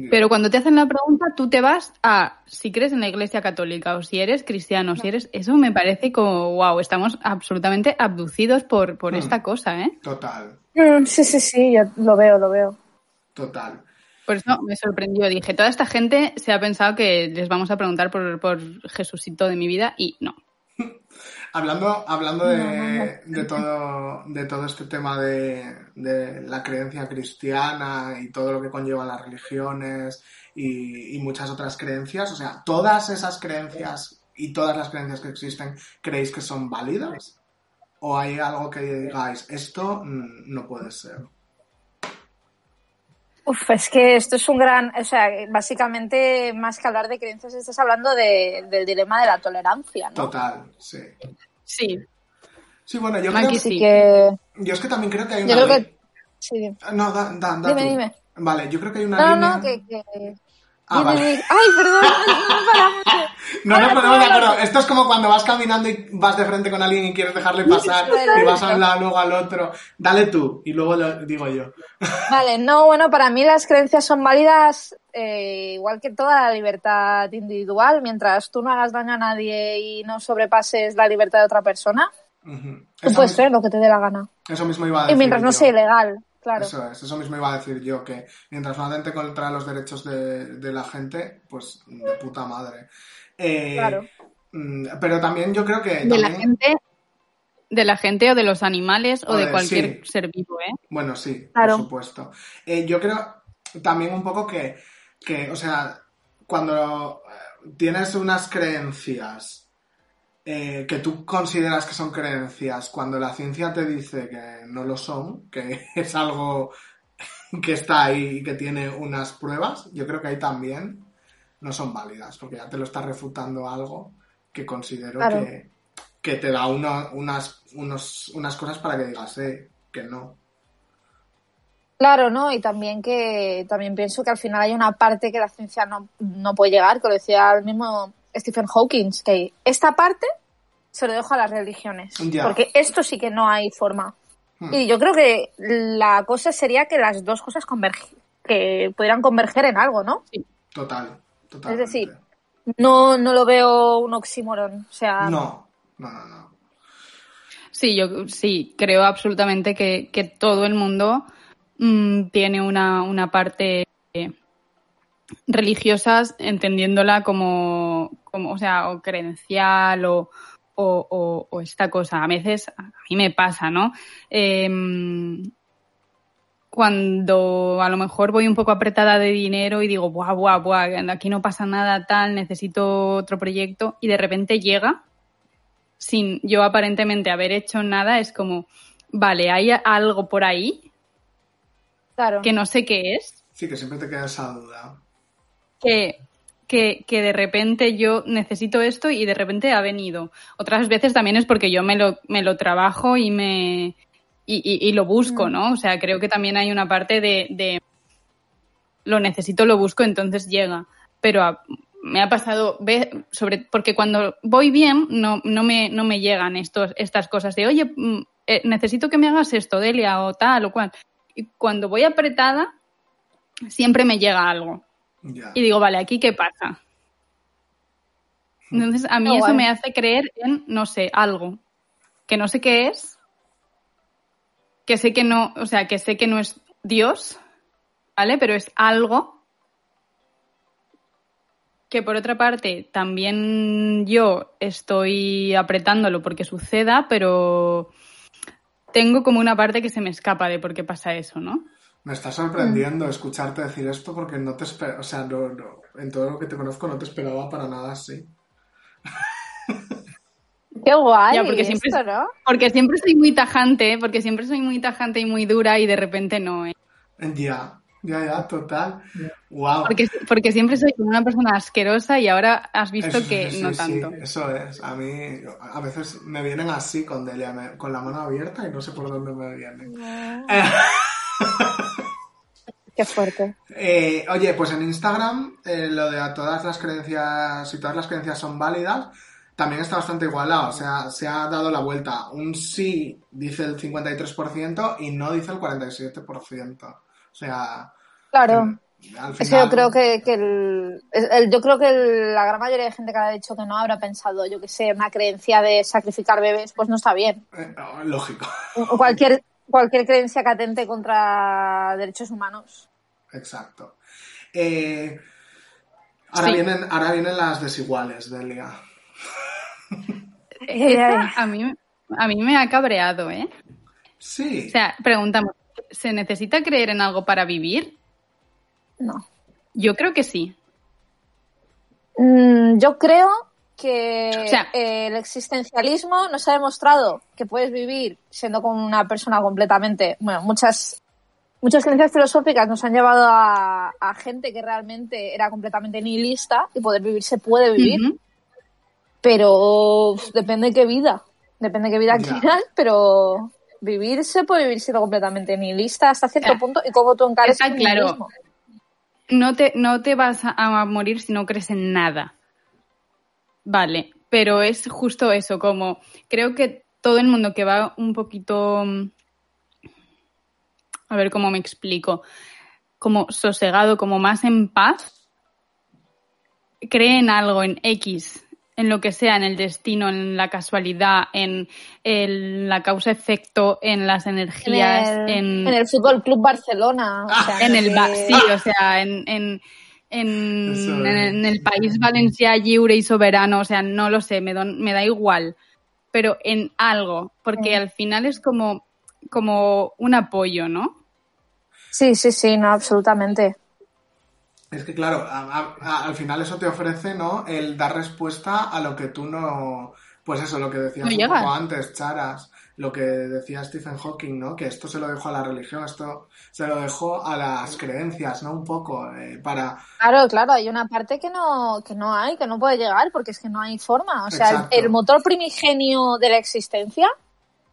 Pero cuando te hacen la pregunta, tú te vas a si crees en la Iglesia Católica o si eres cristiano, si eres, eso me parece como wow, estamos absolutamente abducidos por, por Hmm. esta cosa, ¿eh? Total, Mm, Sí, sí, sí, yo lo veo, lo veo. total. Por eso me sorprendió. Dije, toda esta gente se ha pensado que les vamos a preguntar por, por Jesucito de mi vida y no. Hablando, hablando de, de todo, de todo este tema de, de la creencia cristiana y todo lo que conlleva las religiones y, y muchas otras creencias, o sea, todas esas creencias y todas las creencias que existen, ¿creéis que son válidas? ¿O hay algo que digáis, esto mm, no puede ser? Uf, es que esto es un gran, o sea, básicamente más que hablar de creencias, estás hablando de- del dilema de la tolerancia, ¿no? Total, sí. Sí, Sí, bueno, yo Aquí creo, sí. Que yo es que también creo que hay yo una... creo que sí, dime. No, da, da, da Dime, tú. dime. Vale, yo creo que hay una No, línea... no, que, que... Ah, vale. dime. Ay, perdón, no paramos de- No nos Ahora, ponemos de ahora. acuerdo. Esto es como cuando vas caminando y vas de frente con alguien y quieres dejarle pasar y vas a hablar luego al otro. Dale tú y luego lo digo yo. Vale, no, bueno, para mí las creencias son válidas eh, igual que toda la libertad individual, mientras tú no hagas daño a nadie y no sobrepases la libertad de otra persona, tú puedes mis- creer lo que te dé la gana. eso mismo iba a Y decir mientras no yo. sea ilegal, claro. Eso es, eso mismo iba a decir yo, que mientras no atente contra los derechos de, de la gente, pues de puta madre. Eh, Claro. mm, Pero también yo creo que... de la gente, de la gente o de los animales o, O de de- cualquier sí. ser vivo, ¿eh? Bueno, sí, Claro. por supuesto. Eh, yo creo también un poco que, que, o sea, cuando tienes unas creencias eh, que tú consideras que son creencias, cuando la ciencia te dice que no lo son, que es algo que está ahí y que tiene unas pruebas, yo creo que ahí también no son válidas, porque ya te lo está refutando algo que considero Claro. que, que te da uno- unas, unos, unas cosas para que digas, eh, que no. Claro, ¿no? Y también que también pienso que al final hay una parte que la ciencia no, no puede llegar, que lo decía el mismo Stephen Hawking, que esta parte se lo dejo a las religiones, Ya. porque esto sí que no hay forma. Hmm. Y yo creo que la cosa sería que las dos cosas que pudieran converger en algo, ¿no? Total, total. Es decir, No, no lo veo un oxímoron, o sea, No, no, no, no. Sí, yo sí, creo absolutamente que, que todo el mundo mm, tiene una, una parte eh, religiosa, entendiéndola como, como, o sea, o o, o- o esta cosa. A veces a mí me pasa, ¿no? Em, cuando a lo mejor voy un poco apretada de dinero y digo, buah, buah, buah, aquí no pasa nada tal, necesito otro proyecto y de repente llega sin yo aparentemente haber hecho nada, es como, vale, hay algo por ahí claro. que no sé qué es, Sí, que siempre te queda esa duda. que, que, que de repente yo necesito esto y de repente ha venido. Otras veces también es porque yo me lo, me lo trabajo y me y, y- y lo busco, ¿no? O sea, creo que también hay una parte de, de lo necesito, lo busco, entonces llega. Pero a- me ha pasado, sobre, porque cuando voy bien no, no, me, no me llegan estos, estas cosas de, oye, mm, eh, necesito que me hagas esto, Delia, o tal o cual. Y cuando voy apretada, siempre me llega algo. Ya. Y digo, vale, ¿aquí qué pasa? Entonces, a mí eso me hace creer en, no sé, algo. Que no sé qué es. Que sé que no, o sea, que sé que no es Dios, ¿vale? Pero es algo que por otra parte también yo estoy apretándolo porque suceda, pero tengo como una parte que se me escapa de por qué pasa eso, ¿no? Me está sorprendiendo escucharte decir esto porque no te espero, o sea, no, no, en todo lo que te conozco no te esperaba para nada así. Qué guay Ya, porque siempre- esto, ¿no? Porque siempre soy muy tajante, porque siempre soy muy tajante y muy dura y de repente no. ¿eh? Ya, ya, ya, total. Wow. Porque, porque siempre soy una persona asquerosa y ahora has visto Eso- que sí, no sí, tanto. eso es. A mí, a veces me vienen así con Delia, me- con la mano abierta y no sé por dónde me vienen. Eh, Qué fuerte. Eh, oye, pues en Instagram eh, lo de a todas las creencias, si todas las creencias son válidas, también está bastante igualado. O sea, se ha dado la vuelta. Un sí dice el 53% y no dice el 47%. O sea, Claro. al Es que final... yo creo que, que el, yo creo que el- la gran mayoría de gente que ha dicho que no habrá pensado, yo que sé, una creencia de sacrificar bebés, pues no está bien. Eh, no, lógico, O cualquier, cualquier creencia que atente contra derechos humanos. exacto. Eh, ahora, Sí. vienen, ahora vienen las desiguales, Delia. Eh, Esta a mí, a mí me ha cabreado, ¿eh? Sí. O sea, preguntamos, ¿se necesita creer en algo para vivir? no. Yo creo que sí. Mm, yo creo que O sea- eh, el existencialismo nos ha demostrado que puedes vivir siendo como una persona completamente, bueno, muchas muchas creencias filosóficas nos han llevado a, a gente que realmente era completamente nihilista y poder vivir se puede vivir, pero uf, depende de qué vida, depende de qué vida quieras, pero vivir se puede vivir siendo completamente nihilista hasta cierto punto y cómo tú encares Está el claro. nihilismo. No te, no te vas a, a morir si no crees en nada. Vale, pero es justo eso, como creo que todo el mundo que va un poquito... mm, A ver cómo me explico. Como sosegado, como más en paz, cree en algo, en X, en lo que sea, en el destino, en la casualidad, en, el- la causa-efecto, en las energías, en el, en, en el Fútbol Club Barcelona. o sea, en el que- sí, o sea, en, en, en, es. el país valencià libre y soberano, o sea, no lo sé, me, don- me da igual, pero en algo, porque al final es como, como un apoyo, ¿no? Sí, sí, sí, no, absolutamente. Es que claro, a- a- a- al final eso te ofrece, ¿no? El dar respuesta a lo que tú no... Pues eso, lo que decías No un poco antes, Charas, lo que decía Stephen Hawking, ¿no? Que esto se lo dejó a la religión, esto se lo dejó a las creencias, ¿no? Un poco, eh, para... Claro, claro, hay una parte que no, que no hay, que no puede llegar, porque es que no hay forma. O sea, el, el motor primigenio de la existencia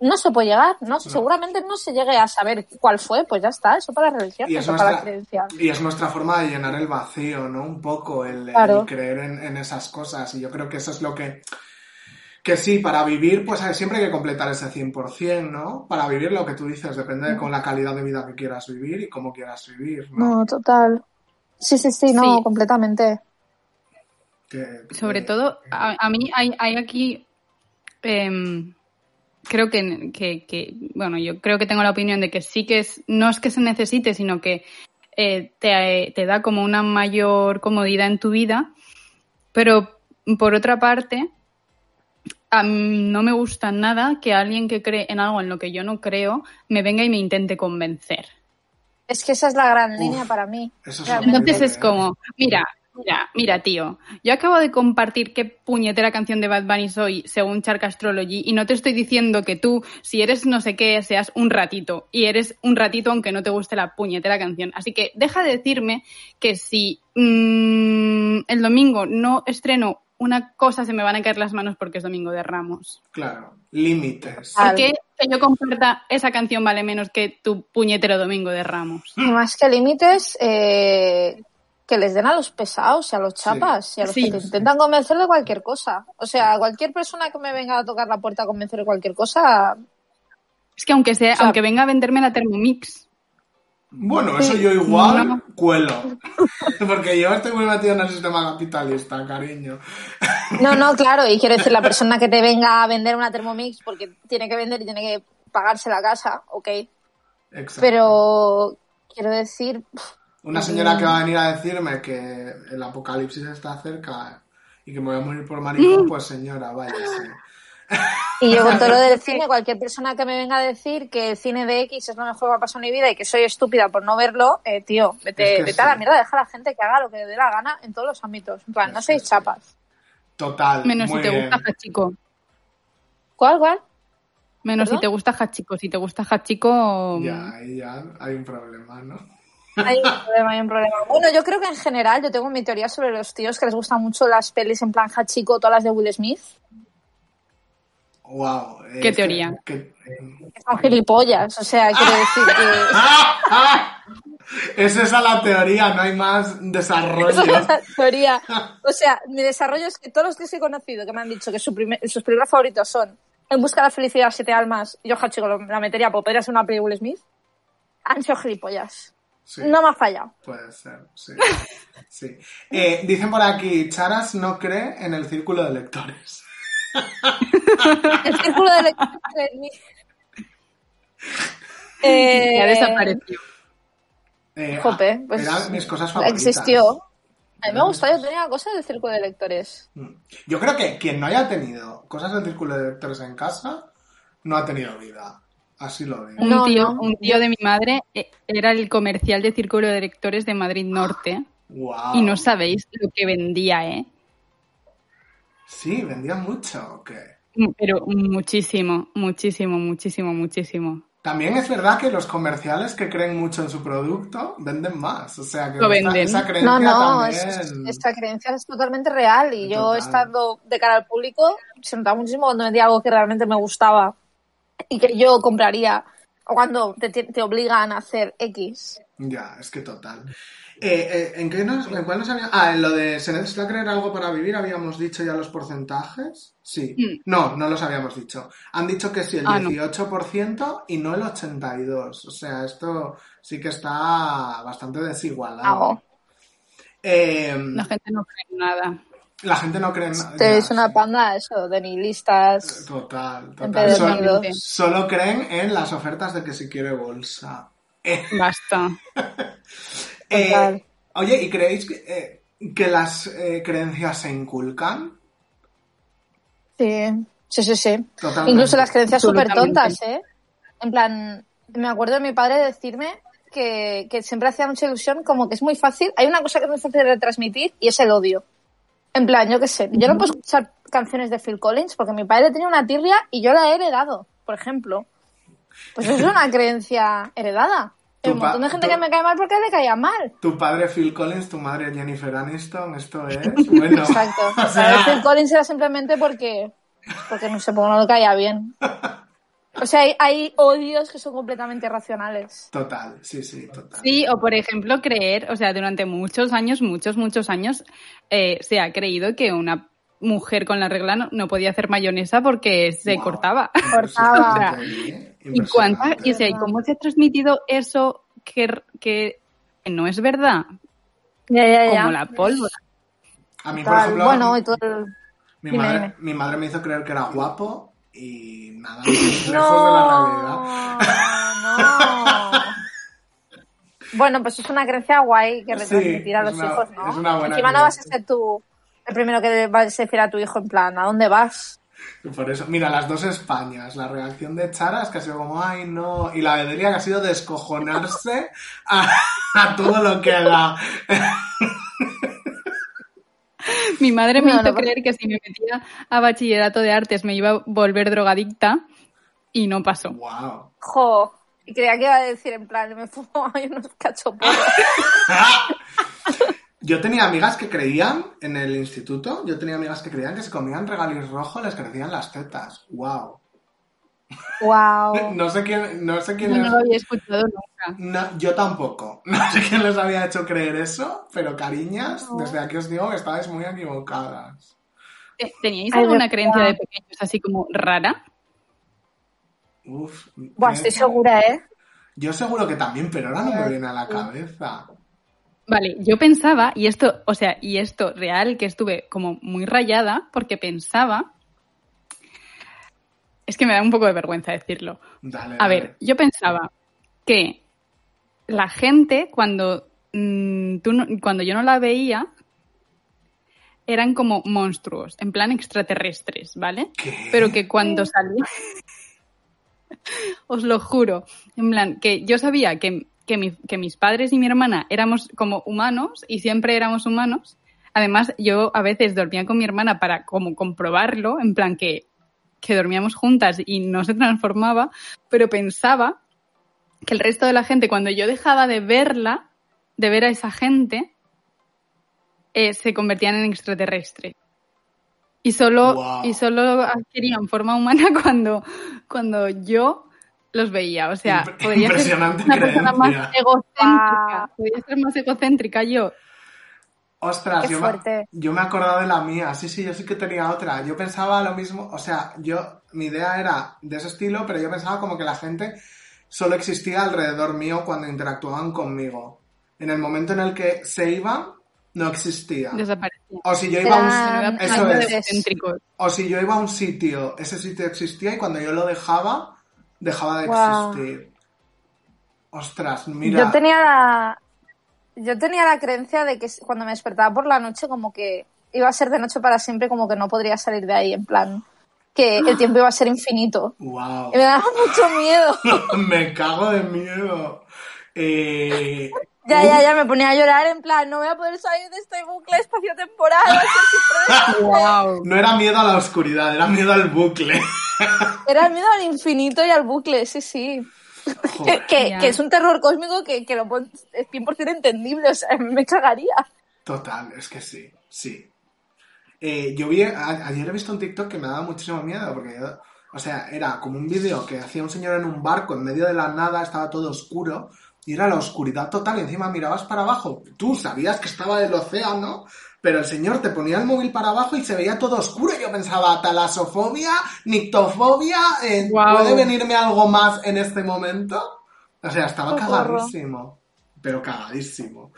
no se puede llegar, no, seguramente no se llegue a saber cuál fue, pues ya está, eso para la religión, Y es, eso para la nuestra, creencia. y es nuestra forma de llenar el vacío, ¿no? Un poco, el, el Claro. creer en, en esas cosas. Y yo creo que eso es lo que... Que sí, para vivir, pues eh, siempre hay que completar ese 100%, ¿no? Para vivir lo que tú dices, depende de con la calidad de vida que quieras vivir y cómo quieras vivir, ¿no? No, total. Sí, sí, sí, no, Sí. completamente. Que- que- Sobre todo, a, a mí hay, hay aquí, em, creo que, que, que, bueno, yo creo que tengo la opinión de que sí que es, no es que se necesite, sino que eh, te, te da como una mayor comodidad en tu vida, pero por otra parte, a mí no me gusta nada que alguien que cree en algo en lo que yo no creo me venga y me intente convencer. Es que esa es la gran Uf, línea para mí. Eso es Realmente. Entonces es como, mira, mira, mira, tío, yo acabo de compartir qué puñetera canción de Bad Bunny soy según Chark Astrology y no te estoy diciendo que tú, si eres no sé qué, seas un ratito y eres un ratito aunque no te guste la puñetera canción. Así que deja de decirme que si mm, el domingo no estreno una cosa se me van a caer las manos porque es domingo de Ramos. Claro, límites. ¿Por qué que yo comparta esa canción vale menos que tu puñetero domingo de Ramos? Más que límites, eh, que les den a los pesados y a los chapas y a los Sí. que te intentan convencer de cualquier cosa. O sea, cualquier persona que me venga a tocar la puerta a convencer de cualquier cosa, Es que aunque sea, O sea- aunque venga a venderme la Thermomix, Bueno, eso yo igual No. cuelo. Porque yo estoy muy metido en el sistema capitalista, cariño. No, no, claro, y quiero decir, la persona que te venga a vender una Thermomix porque tiene que vender y tiene que pagarse la casa, ok. Exacto. Pero quiero decir, Una señora que va a venir a decirme que el apocalipsis está cerca y que me voy a morir por maricón, pues señora, váyase. Y yo con todo lo del cine, cualquier persona que me venga a decir que el cine de X es lo mejor que me ha pasado en mi vida y que soy estúpida por no verlo, eh, tío, vete, Es que vete a la sí. mierda, deja a la gente que haga lo que le dé la gana en todos los ámbitos. En plan, no Es seis sí. chapas. Total. menos muy si te bien. gusta Hachiko. ¿Cuál, cuál? Menos ¿Perdón? si te gusta Hachiko. Si te gusta Hachiko. Ya, ahí ya hay un problema, ¿no? Hay un problema, hay un problema. Bueno, yo creo que en general, yo tengo mi teoría sobre los tíos que les gustan mucho las pelis en plan Hachiko, todas las de Will Smith, Wow. ¿Qué teoría? que son gilipollas. O sea, quiero decir que... Es esa la teoría, no hay más desarrollo. Esa es la teoría. O sea, mi desarrollo es que todos los que he conocido que me han dicho que su primer- sus películas favoritos son En busca de la felicidad, Siete almas, y yo lo- la metería, pues podría ser una peli Will Smith, han sido gilipollas. Sí, No me ha fallado. puede ser, sí. sí. Eh, dicen por aquí, Charas no cree en el círculo de lectores. El círculo de lectura de mi- Eh, Ya desapareció. Eh, Jope, pues eran mis cosas favoritas. existió. A mí me gusta, yo tenía cosas del círculo de lectores. Mm. Yo creo que quien no haya tenido cosas del círculo de lectores en casa no ha tenido vida. Así lo digo. Un, tío, no. un tío de mi madre eh, era el comercial de Círculo de Lectores de Madrid Norte. Wow. Y no sabéis lo que vendía, ¿eh? Sí, vendía mucho. ¿o qué? Pero muchísimo, muchísimo, muchísimo, muchísimo. También es verdad que los comerciales que creen mucho en su producto venden más. O sea que Lo esa- venden. esa creencia No, no, también. es- esta creencia es totalmente real y yo Total. estando de cara al público se notaba muchísimo cuando vendía algo que realmente me gustaba y que yo compraría o cuando te, te- te obligan a hacer X. Ya, es que total. Eh, eh, ¿En qué nos, en cuál nos había- Ah, en lo de se necesita creer algo para vivir, habíamos dicho ya los porcentajes. Sí. Mm. No, no los habíamos dicho. Han dicho que sí el Ah, no. 18% y no el 82%. O sea, esto sí que está bastante desigualado. Hago. Eh, La gente no cree en nada. la gente no cree en nada. Te Ya, es una panda eso, de nihilistas. Total, total. Sol- empedernidos. solo creen en las ofertas de que si quiere bolsa. Basta. eh, oye, ¿y creéis que, eh, que las eh, creencias se inculcan? Sí, sí, sí. sí. Totalmente. Incluso las creencias súper tontas, ¿eh? En plan, me acuerdo de mi padre decirme que, que siempre hacía mucha ilusión, como que es muy fácil. Hay una cosa que es muy fácil de retransmitir y es el odio. En plan, yo qué sé, yo no puedo escuchar canciones de Phil Collins porque mi padre tenía una tirria y yo la he heredado, por ejemplo. Pues eso es una creencia heredada. Hay Tu un montón de gente tu- que me cae mal porque le caía mal. Tu padre Phil Collins, tu madre Jennifer Aniston, esto es bueno. Exacto. O O sea, Phil Collins era simplemente porque, porque no sé, no le caía bien. O sea, hay, hay odios que son completamente irracionales. Total, sí, sí, total. Sí, o por ejemplo, creer, o sea, durante muchos años, muchos, muchos años, eh, se ha creído que una mujer con la regla no, no podía hacer mayonesa porque se Wow. cortaba. Cortaba. ¿eh? ¿Y cuánta? Y o sea, ¿y cómo se ha transmitido eso que, que no es verdad? Ya, ya, ya. Como la pólvora. A mí, por Tal. ejemplo, Bueno, y todo el... mi, dime, madre, dime. mi madre me hizo creer que era guapo y nada, lejos de la realidad. No, no. Bueno, pues es una creencia guay que Sí, retransmitir a los una- hijos, ¿no? es una buena Encima no vas a ser tú el primero que vas a decir a tu hijo en plan, ¿a dónde vas? Por eso, mira, las dos Españas, la reacción de Charas que ha sido como, ay no, y la de Delia que ha sido descojonarse a, a todo lo que da. Mi madre me No, hizo no, creer que si me metía a bachillerato de artes me iba a volver drogadicta y no pasó. Wow. Jo. Y creía que iba a decir en plan, me fumo unos cachopos. Yo tenía amigas que creían en el instituto, yo tenía amigas que creían que si comían regalis rojo les crecían las tetas. Wow. wow. No sé quién, no sé quién les- no lo había escuchado nunca. No, yo tampoco. No sé quién les había hecho creer eso, pero cariñas, desde aquí os digo que estabais muy equivocadas. Eh, ¿Teníais alguna creencia de pequeños así como rara? Uf. Buah, estoy segura, ¿eh? Yo seguro que también, pero ahora no me viene a la cabeza. Vale, yo pensaba, y esto, o sea, y esto real, que estuve como muy rayada, porque pensaba. Es que me da un poco de vergüenza decirlo. Dale, A dale. ver, yo pensaba que la gente, cuando, mm, tú no- cuando yo no la veía, eran como monstruos, en plan extraterrestres, ¿vale? ¿Qué? Pero que cuando salía. Os lo juro. En plan, que yo sabía que, que, mi- que mis padres y mi hermana éramos como humanos y siempre éramos humanos. Además, yo a veces dormía con mi hermana para como comprobarlo, en plan que, que dormíamos juntas y no se transformaba, pero pensaba que el resto de la gente, cuando yo dejaba de verla, de ver a esa gente, eh, se convertían en extraterrestres. Y solo, y solo adquirían forma humana cuando, cuando yo los veía. O sea, Impre- podría ser impresionante una persona más egocéntrica. Guau. Podría ser más egocéntrica yo. Ostras, Qué yo fuerte. me, yo me he acordado de la mía. Sí, sí, yo sí que tenía otra. Yo pensaba lo mismo. O sea, yo, mi idea era de ese estilo, pero yo pensaba como que la gente solo existía alrededor mío cuando interactuaban conmigo. En el momento en el que se iban, no existía. Desaparecía. O si yo iba a un, eso es. O si yo iba a un sitio, ese sitio existía y cuando yo lo dejaba, dejaba de existir. Ostras, mira. Yo tenía la... yo tenía la creencia de que cuando me despertaba por la noche, como que iba a ser de noche para siempre, como que no podría salir de ahí, en plan, que el tiempo iba a ser infinito. Wow. Y me daba mucho miedo. me cago de miedo. Eh, Ya, ya, ya, me ponía a llorar en plan, no voy a poder salir de este bucle espaciotemporal. Wow. no era miedo a la oscuridad, era miedo al bucle. Era miedo al infinito y al bucle, sí, sí. Que, que, es un terror cósmico que, que lo pon- es 100% entendible, o sea, me cagaría. total, es que sí, sí. Eh, yo vi, a- ayer he visto un TikTok que me daba muchísimo miedo, porque, o sea, era como un vídeo que hacía un señor en un barco en medio de la nada, estaba todo oscuro, y era la oscuridad total, y encima mirabas para abajo. Tú sabías que estaba el océano, pero el señor te ponía el móvil para abajo y se veía todo oscuro. Y yo pensaba, talasofobia, nictofobia, eh. ¿puede venirme algo más en este momento? O sea, estaba cagadísimo. Pero cagadísimo.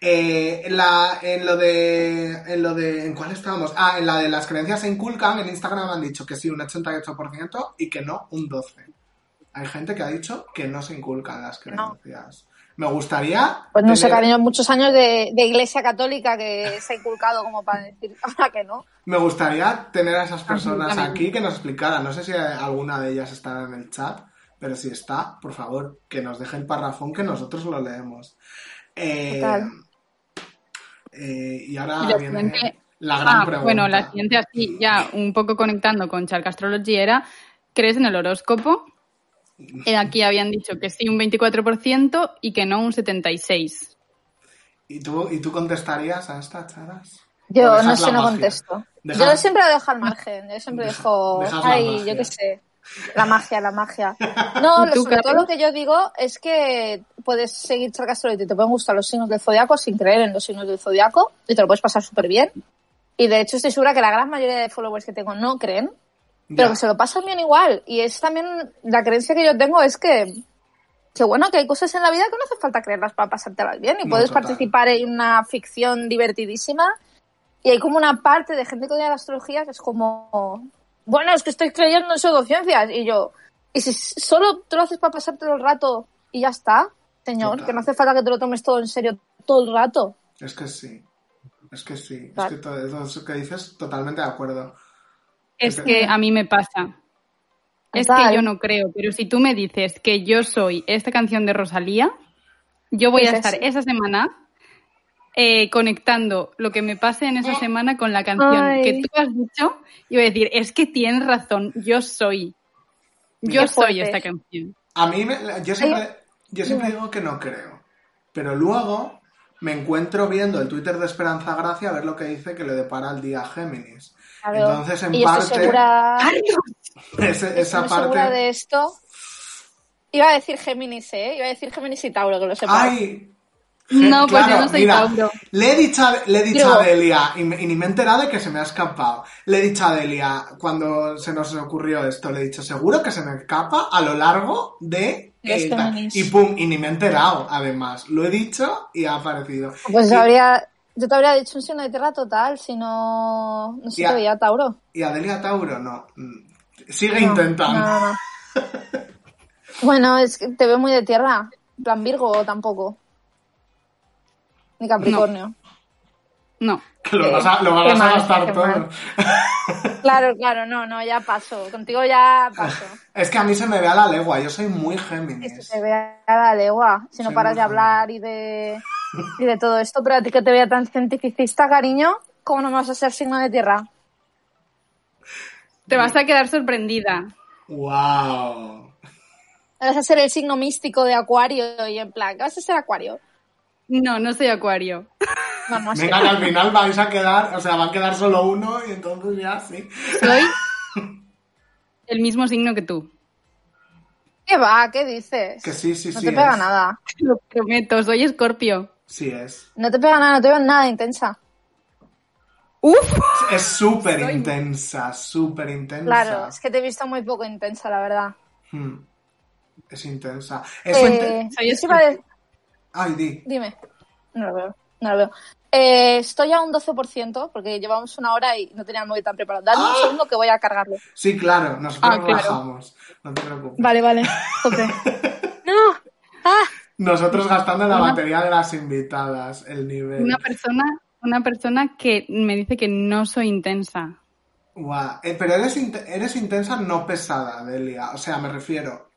Eh, en, la, en lo de. En lo de. ¿En cuál estábamos? Ah, en la de las creencias se inculcan. En Instagram han dicho que sí, un 88% y que no, un 12%. Hay gente que ha dicho que no se inculcan las No. creencias. Me gustaría. Pues no sé, tener- cariño, muchos años de, de iglesia católica que se ha inculcado como para decir ahora que no. Me gustaría tener a esas personas aquí que nos explicaran. No sé si alguna de ellas estará en el chat, pero si está, por favor, que nos deje el parrafón que nosotros lo leemos. Eh, eh, y ahora Y la viene siguiente- la gran Ah, pregunta. bueno, la siguiente así, ya un poco conectando con Chark Astrology era, ¿crees en el horóscopo? Eh, Aquí habían dicho que sí un 24% y que no un 76%. ¿Y tú, ¿Y tú contestarías a esta, Charas? ¿O Yo no sé, no magia? contesto. Yo siempre lo dejo al margen. Yo siempre Deja- dejo. Ay, yo qué sé. La magia, la magia. No, ¿Y lo- sobre todo lo que yo digo es que puedes seguir Charca Astrology, te pueden gustar los signos del zodiaco sin creer en los signos del zodiaco y te lo puedes pasar súper bien. Y de hecho estoy segura que la gran mayoría de followers que tengo no creen, pero que se lo pasan bien igual. Y es también la creencia que yo tengo es que, que bueno, que hay cosas en la vida que no hace falta creerlas para pasártelas bien y No, puedes total. participar en una ficción divertidísima. Y hay como una parte de gente que odia la astrología que es como, bueno, es que estoy creyendo en pseudociencias. Y yo, ¿y si solo te lo haces para pasártelo el rato y ya está? Señor, Total. que no hace falta que te lo tomes todo en serio todo el rato. Es que sí. Es que sí. Es que todo eso que dices, totalmente de acuerdo. Es que a mí me pasa. Es que yo no creo, pero si tú me dices que yo soy esta canción de Rosalía, yo voy a estar esa semana eh, conectando lo que me pase en esa semana con la canción Ay. que tú has dicho y voy a decir, es que tienes razón, yo soy. Yo Qué soy fuerte. esta canción. A mí, me- yo siempre, yo siempre digo que no creo. Pero luego me encuentro viendo el Twitter de Esperanza Gracia a ver lo que dice que le depara el día a Géminis. Claro. Entonces, en y parte, estoy segura, ese- estoy esa muy segura parte. de esto. Iba a decir Géminis, ¿eh? Iba a decir Géminis y Tauro, que lo sepas. ¡Ay! No, pues Claro, yo no soy mira, Tauro. Le he dicho, a- le he dicho Pero- a Delia, y, ni me he enterado de que se me ha escapado. Le he dicho a Delia, cuando se nos ocurrió esto, le he dicho, seguro que se me escapa a lo largo de... Eh, tal". Géminis. y pum, y ni me he enterado, además. Lo he dicho y ha aparecido. Pues Y- habría, yo te habría dicho un signo de tierra total, si no, no sé, Ya. te veía Tauro. Y a Delia Tauro, no. Mm, Sigue No, intentando. no, no, no. bueno, es que te veo muy de tierra. En plan Virgo tampoco. Ni Capricornio. No. Que lo Eh, vas a, lo vas qué a mal, gastar todo. mal. Claro, claro, no, no, ya paso. Contigo ya paso. Es que a mí se me ve a la legua, yo soy muy Es que Géminis. te vea a la legua. Si no Soy paras de hablar y de, y de todo esto, pero a ti que te vea tan cientificista, cariño, ¿cómo no me vas a ser signo de tierra? Te vas a quedar sorprendida. ¡Wow! Vas a ser el signo místico de Acuario y en plan, ¿qué vas a ser Acuario? No, no soy acuario. No, no sé. Venga, que al final vais a quedar, o sea, va a quedar solo uno y entonces ya sí. Soy el mismo signo que tú. ¿Qué va? ¿Qué dices? Que sí, sí, no sí. te pega nada. Lo prometo, soy escorpio. Sí es. No te pega nada, no te veo nada intensa. ¡Uf! Es súper intensa, súper intensa. Claro, es que te he visto muy poco intensa, la verdad. Hmm. Es intensa. Eso Eh, inte- Soy yo te iba a de- Ay, di. Dime. No lo veo. No lo veo. Eh, estoy a un 12% porque llevamos una hora y no tenía el móvil tan preparado. Dame un Ah. segundo que voy a cargarlo. Sí, claro, nosotros Ah, claro. bajamos. No te preocupes. Vale, vale. Ok. no. Ah. Nosotros gastando la Una- batería de las invitadas, el nivel. Una persona, una persona que me dice que no soy intensa. Guau. Eh, pero eres, eres intensa, no pesada, Delia. O sea, me refiero.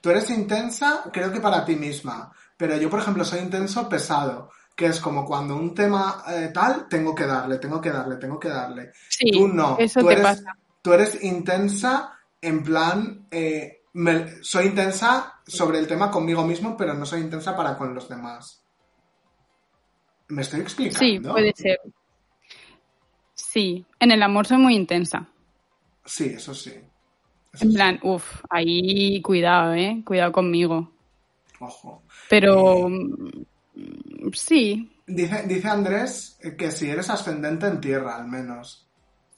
Tú eres intensa, creo que para ti misma. Pero yo, por ejemplo, soy intenso pesado. Que es como cuando un tema eh, tal, tengo que darle, tengo que darle, tengo que darle. Sí, Tú no. eso tú te eres, pasa. Tú eres intensa en plan. eh, me- soy intensa sobre el tema conmigo mismo, pero no soy intensa para con los demás. ¿Me estoy explicando? Sí, puede ser. Sí, en el amor soy muy intensa. Sí, eso sí. Eso En sí. plan, uff, ahí cuidado, ¿eh? Cuidado conmigo. Ojo. Pero mm, sí, Dice, dice Andrés que si eres ascendente en tierra, al menos.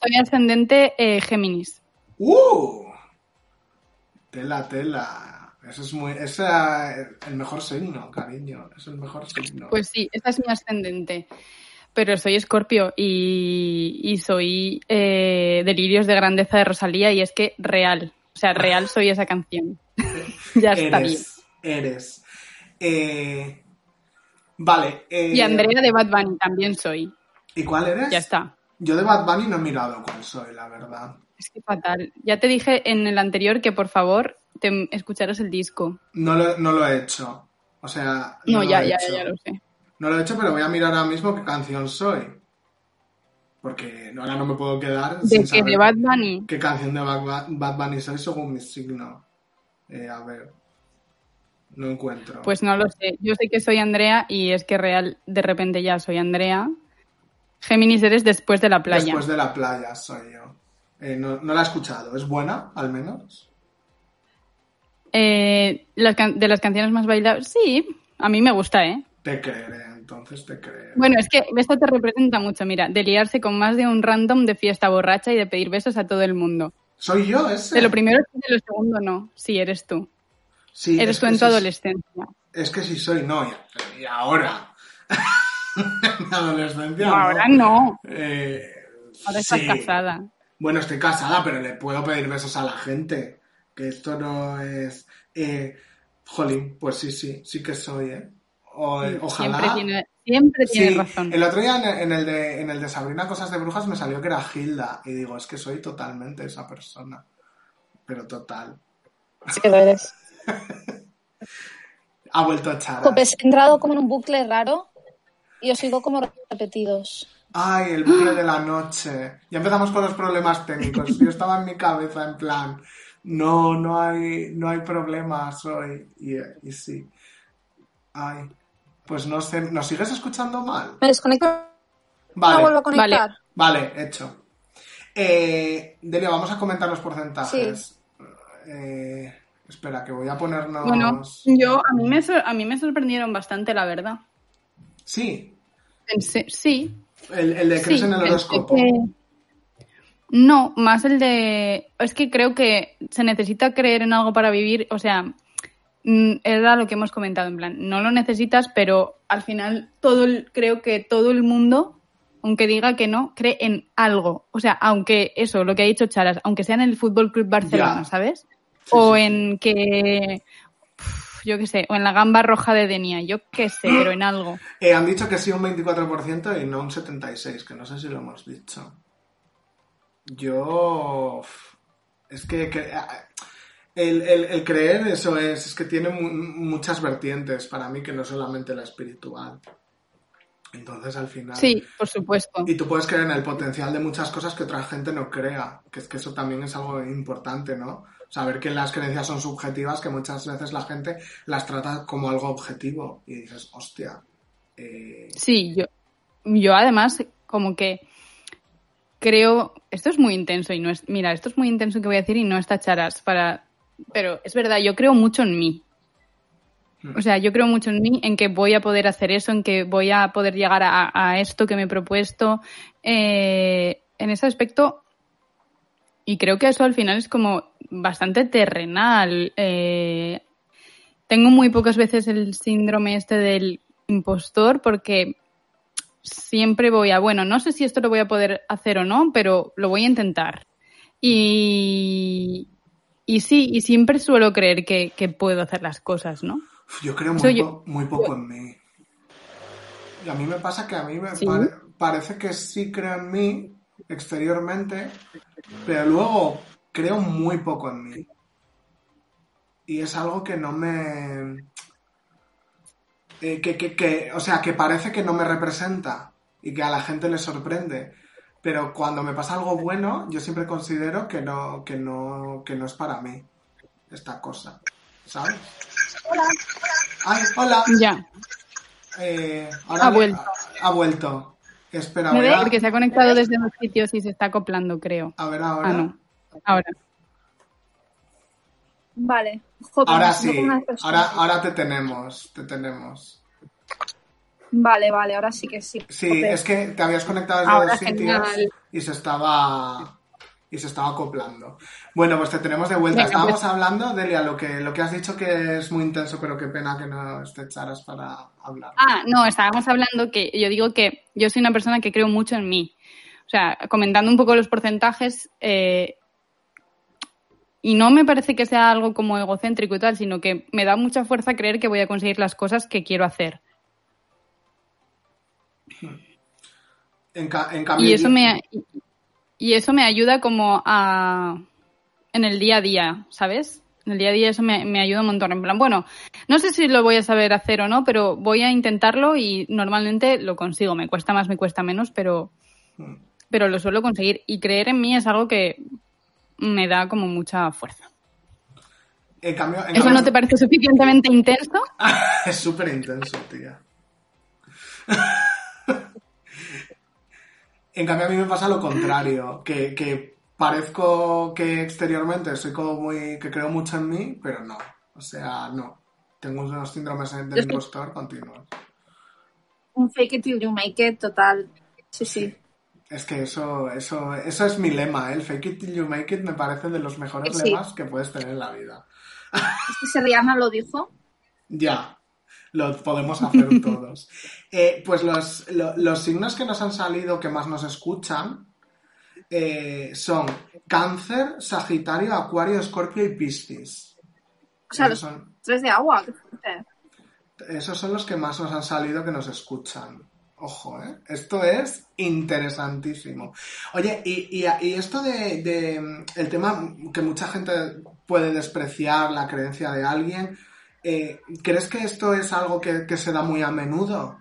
soy ascendente eh, Géminis. ¡Uh! Tela, tela. Eso es muy. Es el mejor signo, cariño. Es el mejor signo. Pues sí, esta es mi ascendente. Pero soy Escorpio y, y soy eh, Delirios de Grandeza de Rosalía y es que real. O sea, real soy esa canción. ya está bien. eres. Eres. Eh, vale. eh, Y Andrea de Bad Bunny también soy. ¿Y cuál eres? Ya está. Yo de Bad Bunny no he mirado cuál soy, la verdad. Es que fatal. Ya te dije en el anterior que por favor te escucharas el disco. No lo, no lo he hecho. O sea. No, ya, ya, hecho. ya, lo sé. No lo he hecho, pero voy a mirar ahora mismo qué canción soy. Porque ahora no me puedo quedar De sin que de Bad Bunny. qué canción de Bad, Ba- Bad Bunny soy según mi signo. Eh, a ver. No encuentro. Pues no lo sé. Yo sé que soy Andrea y es que real de repente ya soy Andrea. Géminis eres después de la playa. Después de la playa soy yo. Eh, no, no la he escuchado. ¿Es buena, al menos? Eh, las de las canciones más bailables, sí, a mí me gusta, ¿eh? Te creeré, entonces te creeré. Bueno, es que esto te representa mucho, mira, de liarse con más de un random de fiesta borracha y de pedir besos a todo el mundo. ¿Soy yo ese? De lo primero sí, de lo segundo no. Sí, eres tú. Sí, eres es tú en tu adolescencia. Es que sí soy, no. Y, ahora. en mi adolescencia. No. ahora no. Eh, Ahora estás sí. casada. Bueno, estoy casada, pero le puedo pedir besos a la gente. Que esto no es. Eh, jolín, pues sí, sí, sí que soy, ¿eh? O- ojalá. Siempre tiene, siempre tiene Sí, razón. el otro día en el, en el de, en el de Sabrina Cosas de Brujas me salió que era Hilda. Y digo, es que soy totalmente esa persona. Pero total. Sí que lo eres. Ha vuelto a echar. Pues he entrado como en un bucle raro y os sigo como repetidos. Ay, el bucle de la noche. Ya empezamos con los problemas técnicos. Yo estaba en mi cabeza en plan, no, no hay, no hay problemas hoy. Y, y sí. Ay, pues no sé, ¿nos sigues escuchando mal? Me desconecto Vale, vuelvo a conectar. vale, hecho. Eh, Delia, vamos a comentar los porcentajes. Eh, espera, que voy a ponernos... Bueno, yo a mí me a mí me sorprendieron bastante, la verdad. Sí, Pensé, sí, el, el de crees Sí, en el pensé horóscopo. que- No, más el de... Es que creo que se necesita creer en algo para vivir, o sea, mm, era lo que hemos comentado, en plan, no lo necesitas, pero al final todo el- creo que todo el mundo, aunque diga que no, cree en algo. O sea, aunque eso, lo que ha dicho Charas, aunque sea en el Fútbol Club Barcelona, Ya. ¿sabes? Sí, o sí, en que... Yo qué sé, o en la gamba roja de Denia, yo qué sé, pero en algo. Eh, han dicho que sí un 24% y no un 76%, que no sé si lo hemos dicho. Yo... Es que... que- el, el- el creer eso es, es que tiene mu- muchas vertientes para mí que no solamente la espiritual. Entonces al final... Sí, por supuesto. Y tú puedes creer en el potencial de muchas cosas que otra gente no crea, que es que eso también es algo importante, ¿no? Saber que las creencias son subjetivas, que muchas veces la gente las trata como algo objetivo y dices, hostia, eh, Sí, yo, yo además como que creo, esto es muy intenso y no es, mira, esto es muy intenso que voy a decir y no está charas para, pero es verdad, yo creo mucho en mí. O sea, yo creo mucho en mí, en que voy a poder hacer eso, en que voy a poder llegar a, a esto que me he propuesto. Eh, en ese aspecto, y creo que eso al final es como bastante terrenal. Eh, tengo muy pocas veces el síndrome este del impostor porque siempre voy a, bueno, no sé si esto lo voy a poder hacer o no, pero lo voy a intentar. Y, y sí, y siempre suelo creer que, que puedo hacer las cosas, ¿no? Yo creo muy, Soy yo. po- muy poco en mí. Y a mí me pasa que a mí me ¿Sí? pare- parece que sí creo en mí exteriormente, pero luego creo muy poco en mí. Y es algo que no me... eh, que, que, que, o sea, que parece que no me representa y que a la gente le sorprende. Pero cuando me pasa algo bueno, yo siempre considero que no, que no, que no es para mí esta cosa. ¿Sabes? Ay, hola. Ya. Eh, ahora Ha le- vuelto. Ha, ha vuelto. Espera, ¿Me voy ve? a, Porque se ha conectado desde los sitios y se está acoplando, creo. a ver ahora. Ah, no. Ahora. Vale. Joder, Ahora sí, ahora, ahora te tenemos, te tenemos. Vale, vale, ahora sí que sí. Sí, Joder. es que te habías conectado desde Ahora dos sitios y se estaba y se estaba acoplando. Bueno, pues te tenemos de vuelta. Venga, Estábamos pues. hablando, Delia, lo que, lo que has dicho que es muy intenso, pero qué pena que no te echaras para hablar. Ah, no, estábamos hablando que yo digo que yo soy una persona que creo mucho en mí. O sea, comentando un poco los porcentajes, eh, y no me parece que sea algo como egocéntrico y tal, sino que me da mucha fuerza creer que voy a conseguir las cosas que quiero hacer. En, ca- en cambio, Y eso me, y eso me ayuda como a... en el día a día, ¿sabes? En el día a día eso me, me ayuda un montón. En plan, bueno, no sé si lo voy a saber hacer o no, pero voy a intentarlo y normalmente lo consigo. Me cuesta más, me cuesta menos, pero, pero lo suelo conseguir. Y creer en mí es algo que me da como mucha fuerza. en cambio, en ¿Eso cambio- no te parece suficientemente intenso? es súper intenso, tía. En cambio, a mí me pasa lo contrario, que, que parezco que exteriormente soy como muy, que creo mucho en mí, pero no. O sea, no. Tengo unos síndromes del impostor continuos. Un fake it till you make it, total. Sí, sí. Es que eso, eso, eso es mi lema, ¿eh? el fake it till you make it me parece de los mejores Sí. lemas que puedes tener en la vida. Este se Rihanna lo dijo. Ya, lo podemos hacer todos. Eh, pues los, lo- los signos que nos han salido que más nos escuchan eh, son Cáncer, Sagitario, Acuario, Escorpio y Piscis. O sea, esos, los son, tres de agua. esos son los que más nos han salido que nos escuchan. Ojo, ¿eh? Esto es interesantísimo. Oye, y, esto de, el tema que mucha gente puede despreciar la creencia de alguien, eh, ¿crees que esto es algo que, se da muy a menudo?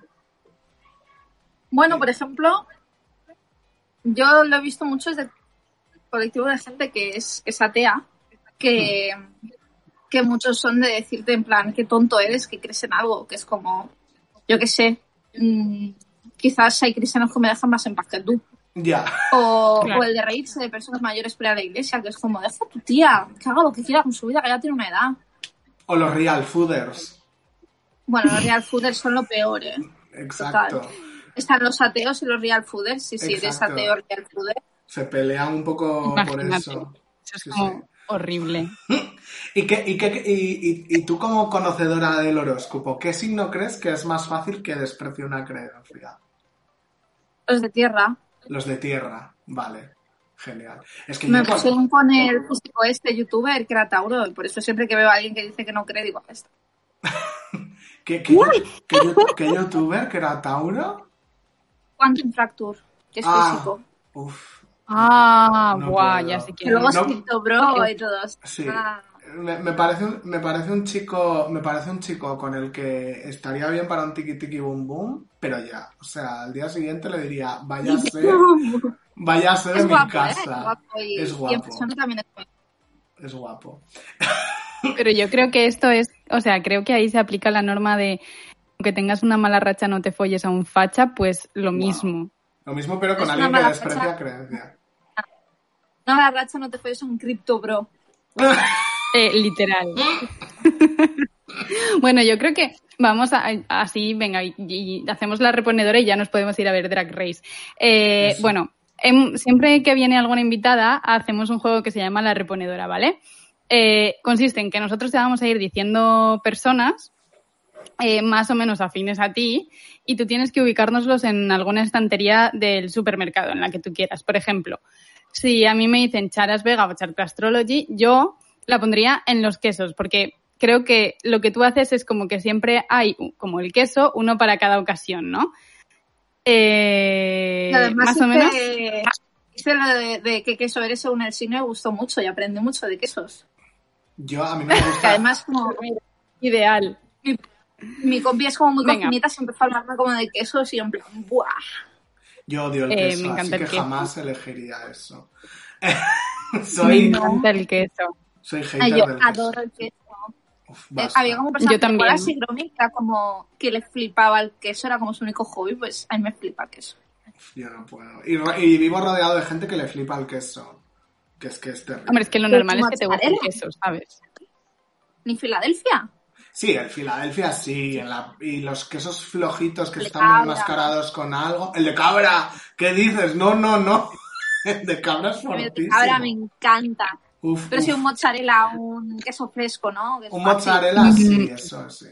Bueno, por ejemplo, yo lo he visto mucho desde el colectivo de gente que es, que atea, que, que muchos son de decirte en plan, qué tonto eres, que crees en algo, que es como, yo qué sé, mm, quizás hay cristianos que me dejan más en paz que tú. Ya. O, Claro. o el de reírse de personas mayores para la iglesia, que es como, deja a tu tía, que haga lo que quiera con su vida, que ya tiene una edad. O los real fooders. Bueno, los real fooders son lo peor, ¿eh? Exacto. Están los ateos y los real fooders, sí, sí, eres ateo, real fooder. Se pelean un poco por eso. Eso es Sí, como sí. horrible. ¿Y, qué, y, qué- y, y- y tú como conocedora del horóscopo, ¿qué signo crees que es más fácil que desprecie una creencia? Los de tierra. Los de tierra. Vale. Genial. Es que Me pusieron con el físico este youtuber que era Tauro y por eso siempre que veo a alguien que dice que no cree digo esto. ¿Qué, qué, qué qué youtuber que era Tauro? Quantum Fracture, que es Ah, físico. Uf. Ah, No puedo. ya sé Que luego no- Bro y todos. Sí. Ah, Me, me parece un, me parece un chico me parece un chico con el que estaría bien para un tiki tiki boom boom pero ya o sea al día siguiente le diría váyase váyase de es mi guapo, ¿eh? casa Es guapo y, Es y en guapo. persona también es guapo. es guapo Pero yo creo que esto es, o sea, creo que ahí se aplica la norma de aunque tengas una mala racha no te folles a un facha, pues lo Wow. mismo. lo mismo pero con Es alguien una que mala desprecia racha. creencia No, la racha no te fue, es un Crypto Bro. Eh, literal. bueno, yo creo que vamos a, así, venga, y, y hacemos la reponedora y ya nos podemos ir a ver Drag Race. Eh, bueno, em, siempre que viene alguna invitada, hacemos un juego que se llama la reponedora, ¿vale? Eh, consiste en que nosotros te vamos a ir diciendo personas eh, más o menos afines a ti y tú tienes que ubicárnoslos en alguna estantería del supermercado, en la que tú quieras. Por ejemplo, si a mí me dicen Charas Vega o Chart Astrology, yo la pondría en los quesos, porque creo que lo que tú haces es como que siempre hay como el queso, uno para cada ocasión, ¿no? Eh, además más o menos. hice- lo de, de qué queso eres según el signo me gustó mucho y aprendí mucho de quesos. Yo a mí me Que gusta. además como Ideal. mi compi es como muy cocinita, siempre empezó a hablarme como de quesos y en plan, ¡buah! Yo odio el Eh, queso, me encanta así el que queso. jamás elegiría eso. Me soy, encanta el queso. Soy Ay, hater yo del queso. adoro el queso. Uf, Eh, había como personas Yo también. que así era como que le flipaba el queso, era como su único hobby, pues a mí me flipa el queso. Yo no puedo. Y, y vivo rodeado de gente que le flipa el queso. Que es que es terrible. Hombre, es que lo normal es que te guste el queso, ¿sabes? Ni Filadelfia. Sí, el Filadelfia sí. en la- y los quesos flojitos que de están cabra. enmascarados con algo. El de cabra. ¿Qué dices? No, no, no. El de cabra es mí el de fortísimo. cabra me encanta. Uf, Pero sí uf. un mozzarella, un queso fresco, ¿no? Un mozzarella, sí, eso sí.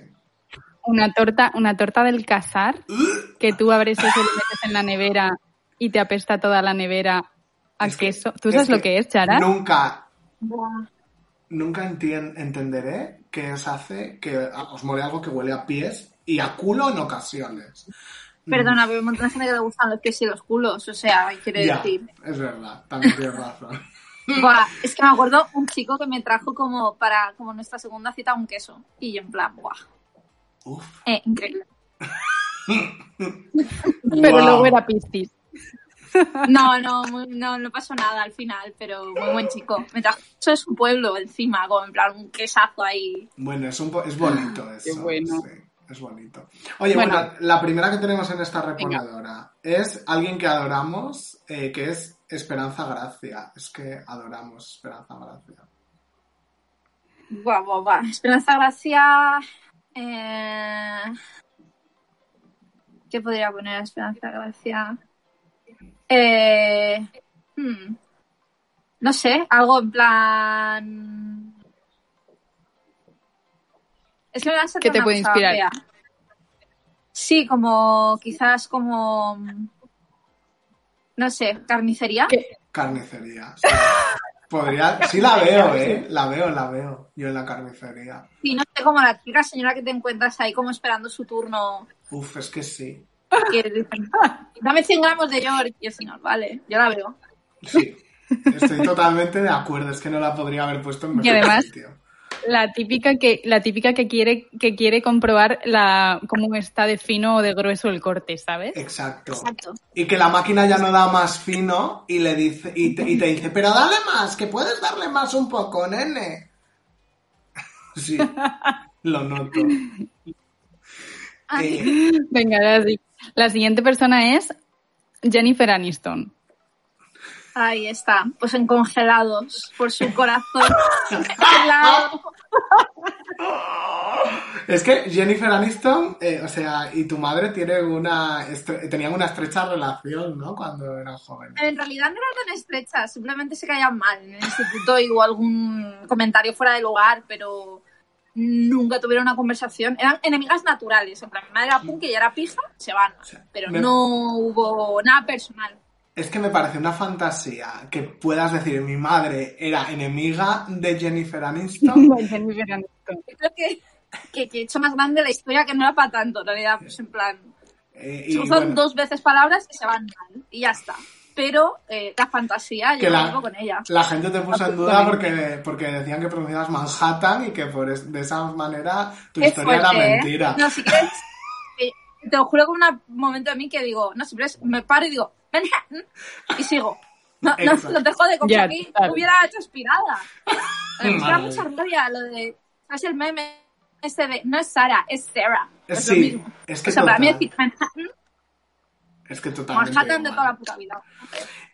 Una torta, una torta del casar que tú abres eso y lo metes en la nevera y te apesta toda la nevera a Es que- queso. ¿Tú sabes es lo que es, Chara? Nunca, Buah. nunca entien- entenderé qué os hace que os mole algo que huele a pies y a culo en ocasiones. Perdona, pero hay un montón de gente que le gustan los pies y los culos, o sea, quiero decir. es verdad, también tienes razón. Buah, es que me acuerdo un chico que me trajo como para como nuestra segunda cita un queso. Y yo en plan, buah, Uf. eh, increíble. Pero Guau. luego era pistis. No, no, no, no pasó nada al final, pero muy buen chico. Me trajo eso de su pueblo encima, como en plan un quesazo ahí. Bueno, es, un po- es bonito eso. Qué bueno. sí, es bonito. Oye, Bueno. bueno, la primera que tenemos en esta reponedora es alguien que adoramos, eh, que es Esperanza Gracia. Es que adoramos Esperanza Gracia. Buah, buah, buah. Esperanza Gracia. Eh... ¿Qué podría poner a Esperanza Gracia? Eh... hmm. No sé, algo en plan. Es que me va a ¿Qué te puede inspirar? Sí, como quizás como. No sé, carnicería. ¿Qué? Carnicería. sí. Podría, sí la veo, ¿eh? La veo, la veo. Yo en la carnicería. Sí, no sé, como la típica señora que te encuentras ahí como esperando su turno. Uf, es que sí. que dicen, dame 100 gramos de York. Y el señor, vale, yo la veo. Sí. Estoy totalmente de acuerdo. Es que no la podría haber puesto en mejor además- sitio. La típica que, la típica que quiere, que quiere comprobar la, cómo está de fino o de grueso el corte, ¿sabes? Exacto. Exacto. Y que la máquina ya no da más fino y le dice y te, y te dice, pero dale más, que puedes darle más un poco, nene. Sí, lo noto. Ay, Eh, Venga. La siguiente persona es Jennifer Aniston. Ahí está, pues en congelados por su corazón. es que Jennifer Aniston, eh, o sea, y tu madre tiene una tenían una estrecha relación, ¿no? Cuando eran jóvenes. En realidad no era tan estrecha, simplemente se caían mal en el instituto y hubo algún comentario fuera de lugar, pero nunca tuvieron una conversación. Eran enemigas naturales, en plan, mi madre era punk y ella era pija, se van, pero no hubo nada personal. Es que me parece una fantasía que puedas decir, mi madre era enemiga de Jennifer Aniston. Jennifer Aniston. Yo creo que, que, que he hecho más grande la historia que no era para tanto, en realidad, pues en plan, eh, y se usan bueno, dos veces palabras y se van mal, y ya está. Pero eh, la fantasía Que yo la- con ella. La gente te puso en duda porque, porque decían que pronunciabas Manhattan y que por es- de esa manera tu Qué historia fuerte, era ¿eh? mentira. No, si quieres, eh, te lo juro que un momento de mí que digo, no, siempre me paro y digo, Manhattan, y sigo. No, no, te jode, como Ya, si aquí total. hubiera hecho aspirada. Me da mucha rabia lo de, ¿sabes el meme este de, no es Sara, es Sarah? Es lo Sí, mismo. es que o sea, para mí total. decir Manhattan, Es que totalmente. Manhattan de toda la puta vida.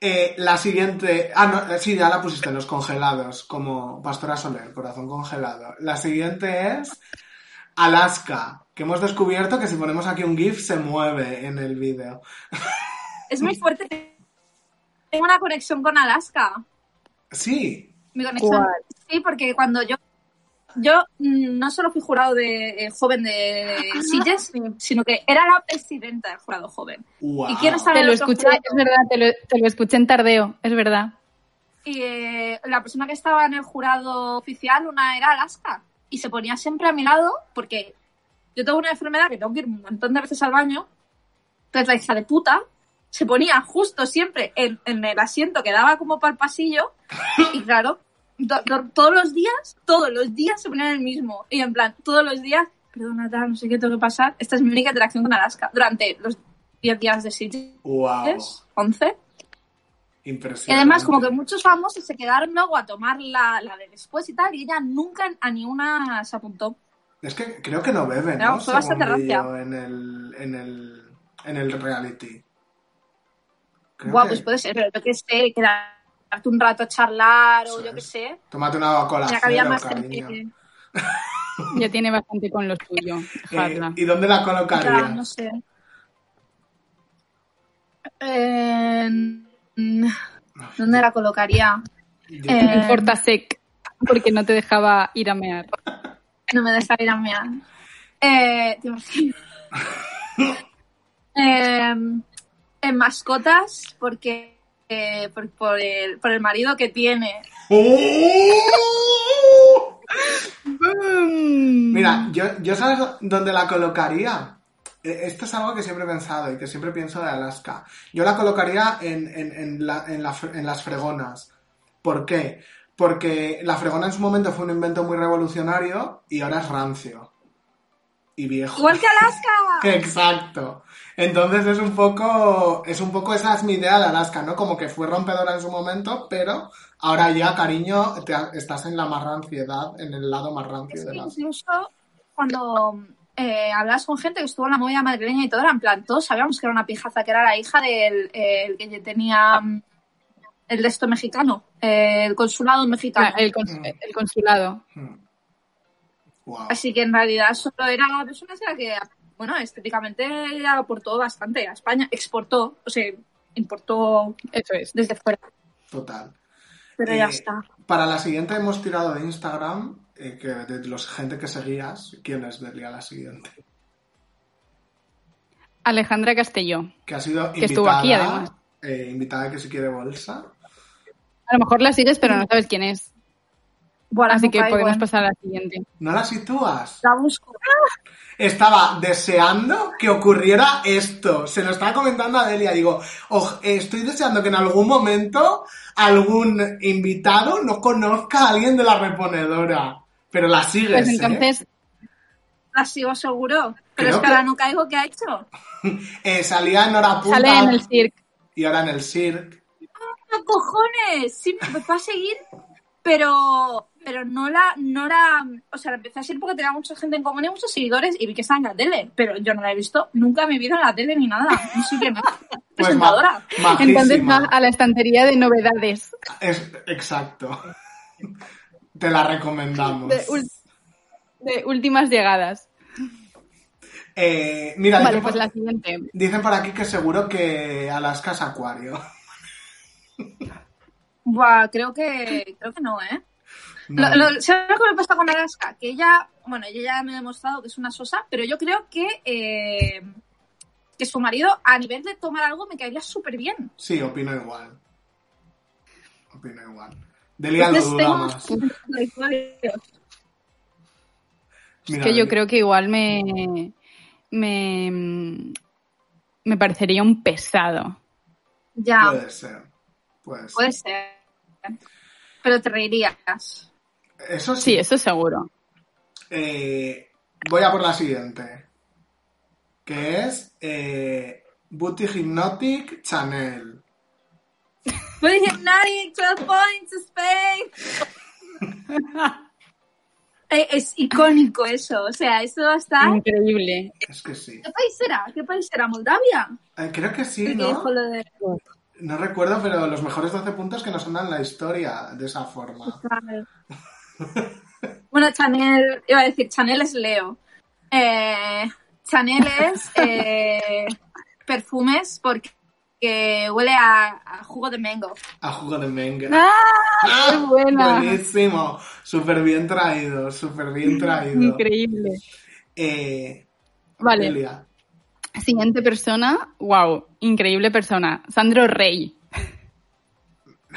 Eh, la siguiente. Ah, no, eh, sí, ya la pusiste en los congelados, como Pastora Soler, corazón congelado. La siguiente es Alaska, que hemos descubierto que si ponemos aquí un GIF se mueve en el vídeo. Es muy fuerte. Tengo una conexión con Alaska. Sí, Mi conexión. ¿Cuál? Sí, porque cuando yo. Yo mm, no solo fui jurado de eh, joven de Silles, sino que era la presidenta del jurado joven. wow. ¿Y quién estaba Te lo escuché, jurado? es verdad, te lo, te lo escuché en tardeo, es verdad. Y eh, la persona que estaba en el jurado oficial, una era Alaska. y se ponía siempre a mi lado porque yo tengo una enfermedad que tengo que ir un montón de veces al baño. Entonces la hija de puta se ponía justo siempre en, en el asiento que daba como para el pasillo y claro, to- to- todos los días, todos los días se ponía en el mismo. Y en plan, todos los días, perdona, tal, no sé qué tengo que pasar. Esta es mi única interacción con Alaska durante los 10 días de Sitges, Wow. 11. Y Impresionante. además, como que muchos famosos se quedaron luego a tomar la, la de después y tal, y ella nunca a ni una se apuntó. Es que creo que no beben, ¿no? fue bastante Según vi rancia. yo en el, en el, en el reality. Que- pues puede ser, pero yo qué sé, quedarte un rato a charlar o yo qué sé. Tómate una cola Ya había más gente. Ya tiene bastante con lo suyo. Eh. ¿Y dónde la Ya, colocarías? no sé. Eh, ¿Dónde la colocaría? Yo- Eh, importa sec, porque no te dejaba ir a mear. No me deja ir a mear. Eh, ¿te imaginas? Eh, en mascotas, porque eh, por, por el, por el marido que tiene. ¡Oh! Mira, yo, yo sabes dónde la colocaría. Eh, Esto es algo que siempre he pensado y que siempre pienso de Alaska. Yo la colocaría en, en- en la- en la fre- en las fregonas. ¿Por qué? Porque la fregona en su momento fue un invento muy revolucionario y ahora es rancio. Y viejo. ¡Igual que Alaska! Exacto. Entonces es un poco, es un poco esa es mi idea de Alaska, ¿no? Como que fue rompedora en su momento, pero ahora ya, cariño, te ha- estás en la más ranciedad, en el lado más rancio de Alaska. incluso cuando eh, hablas con gente que estuvo en la movida madrileña y todo, era en plan, todos sabíamos que era una pijaza, que era la hija del eh, el que tenía mm, el de esto mexicano, eh, el consulado mexicano. Ah, el, cons- el consulado. Wow. Así que en realidad solo era una chica que, bueno, estéticamente aportó bastante a España, exportó, o sea, importó Eso es. desde fuera, Total. pero Eh, ya está. Para la siguiente hemos tirado de Instagram, eh, que de los gente que seguías, ¿quién es Delia la siguiente? Alejandra Castelló. Que ha sido Que estuvo aquí, invitada, además. eh, invitada que si quiere bolsa. A lo mejor la sigues, pero no sabes quién es. Bueno, Así no que podemos pasar a la siguiente. ¿No la sitúas? La busco. Estaba deseando que ocurriera esto. Se lo estaba comentando a Delia. Digo, "Oj, eh, estoy deseando que en algún momento algún invitado no conozca a alguien de la reponedora. Pero la sigues, Pues ¿eh? entonces, La sigo seguro. Pero Creo es que, que- ahora no caigo, ¿qué ha hecho? Eh, salía en hora punta sale en el circo. y ahora en el circ. ¡No, cojones! Sí, me empezó a seguir, pero pero no la, no la, o sea, la empecé a seguir porque tenía mucha gente en común y muchos seguidores y vi que estaba en la tele, pero yo no la he visto nunca en mi vida en la tele ni nada, no sé. Pues Presentadora. ma- Entonces va a la estantería de novedades. Es, exacto. Te la recomendamos. De, últimas llegadas. Eh, mira, Vale, dicen, pues la siguiente. dicen por aquí que seguro que Alaska es acuario. Buah, creo que, creo que no, ¿eh? No. Lo, lo- ¿Sabes lo que me pasa con Alaska? Que ella, bueno, ella ya me ha demostrado que es una sosa, pero yo creo que, eh, que su marido, a nivel de tomar algo, me caería súper bien. Sí, opino igual. Opino igual. Delia lo duda más. Mira, que yo creo que igual me, me, me parecería un pesado. Ya, Puede ser. Puede ser. puede ser. Pero te reirías. Eso sí. Sí, eso seguro. Eh, voy a por la siguiente. Que es eh, Booty Hypnotic Chanel. But Hypnotic, 12 points, Spain. Eh, es icónico eso, o sea, eso va a estar... Increíble. Es que sí. ¿Qué país será? ¿Qué país será? ¿Moldavia? Eh, creo que sí, ¿no? dijo lo de... No recuerdo, pero los mejores 12 puntos que nos sonan la historia de esa forma. Vale. Bueno, Chanel, iba a decir, Chanel es Leo. Eh, Chanel es eh, perfumes porque que huele a, a jugo de mango. A jugo de menga. ¡Ah! ¡Qué buena! Buenísimo. Súper bien traído, súper bien traído. Increíble. Eh, Vale. Siguiente persona. Wow, increíble persona. Sandro Rey.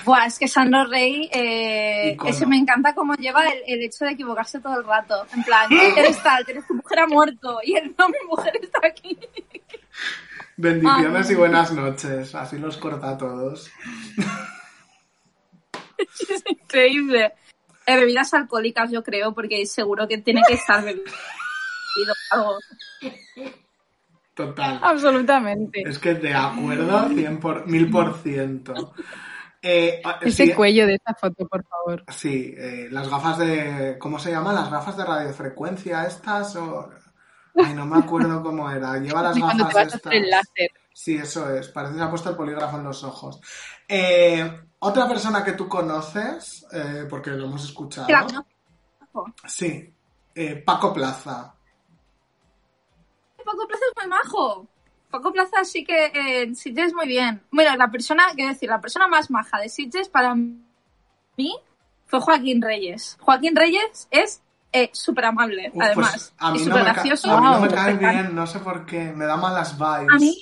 Buah, es que Sandro Rey, eh, ese me encanta cómo lleva el, el hecho de equivocarse todo el rato. En plan, eres tal, eres tu mujer ha muerto y no, mi mujer está aquí. Bendiciones Ay. y buenas noches. Así los corta a todos. Es increíble. Eh, bebidas alcohólicas, yo creo, porque seguro que tiene que estar bebido algo. Total. Absolutamente. Es que de acuerdo, 100 por, mil por ciento. Eh, ah, Ese sí, cuello de esa foto, por favor. sí, eh, las gafas de. ¿Cómo se llaman? Las gafas de radiofrecuencia estas o. Ay, no me acuerdo cómo era. Lleva las cuando te gafas vas estas. el láser. Sí, eso es. Parece que se ha puesto el polígrafo en los ojos. Eh, otra persona que tú conoces, eh, porque lo hemos escuchado. Sí, eh, Paco Plaza. Paco Plaza es muy majo. Paco Plaza sí que eh, en Sitges muy bien. Bueno, la persona, quiero decir, la persona más maja de Sitges para mí fue Joaquín Reyes. Joaquín Reyes es eh, súper amable, Uf, además. pues a mí, y no súper ca- gracioso. a mí no me cae bien, no sé por qué. Me da malas vibes. A mí,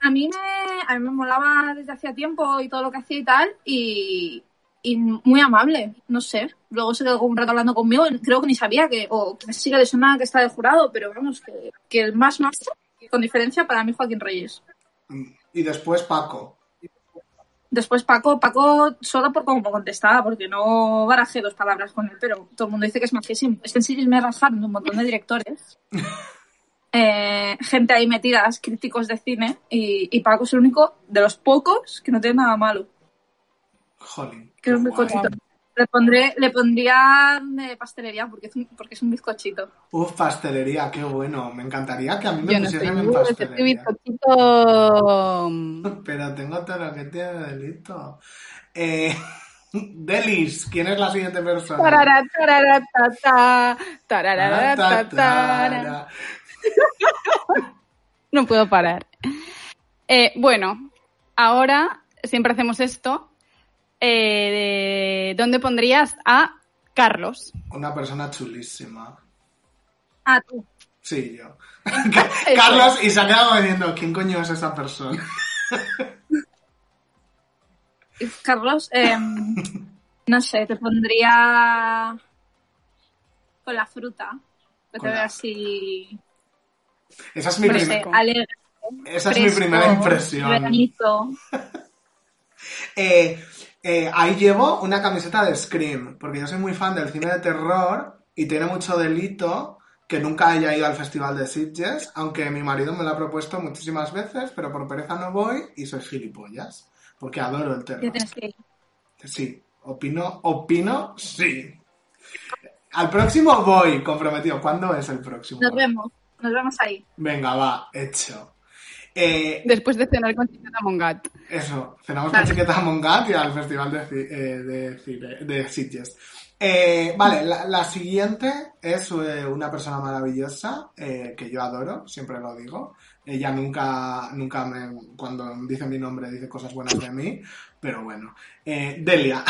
a mí me, a mí me molaba desde hacía tiempo y todo lo que hacía y tal, y, y muy amable, no sé. Luego se quedó un rato hablando conmigo, creo que ni sabía que, o que sí que le sonaba que está de jurado, pero vamos, que, que el más más, con diferencia para mí Joaquín Reyes. Y después Paco. Después Paco, Paco solo por cómo contestaba, porque no barajé dos palabras con él, pero todo el mundo dice que es majísimo. Es que en sí me rajaron un montón de directores. Eh, gente ahí metidas, críticos de cine, y, y Paco es el único de los pocos que no tiene nada malo, Jolín. que es bizcochito. Le pondré, le pondría de pastelería porque es un, porque es un bizcochito. Uf, pastelería, qué bueno. Me encantaría que a mí me Yo no soy pusieran en pastelería. bizcochito. Pero tengo todo lo que tiene delito. Eh, Delis, ¿quién es la siguiente persona? Tarara, tarara, ta, ta, tarara, ta, ta, tara. tara. No puedo parar. Eh, bueno, ahora siempre hacemos esto. Eh, de- ¿Dónde pondrías a Carlos? Una persona chulísima. Ah, tú. Sí, yo. Carlos, y se quedado diciendo, ¿quién coño es esa persona? Carlos, eh, no sé, te pondría con la fruta. Te veo así, Esa es mi, no primer- sé, alegre. esa es mi primera impresión. veranito. Eh, eh, ahí llevo una camiseta de Scream, porque yo soy muy fan del cine de terror y tiene mucho delito que nunca haya ido al Festival de Sitges, aunque mi marido me lo ha propuesto muchísimas veces, pero por pereza no voy y soy gilipollas, porque adoro el terror. tienes que ir. Sí, opino, opino, sí. Al próximo voy, comprometido. ¿Cuándo es el próximo? Nos vemos, nos vemos ahí. Venga, va, hecho. Eh, Después de cenar con Chiquita Mongat. Eso, cenamos con Chiqueta Mongat y al Festival de, eh, de, Cine- de Sitges. Eh, vale, la, la siguiente es eh, una persona maravillosa eh, que yo adoro, siempre lo digo. Ella nunca, nunca me, cuando dice mi nombre dice cosas buenas de mí, pero bueno. Eh, Delia.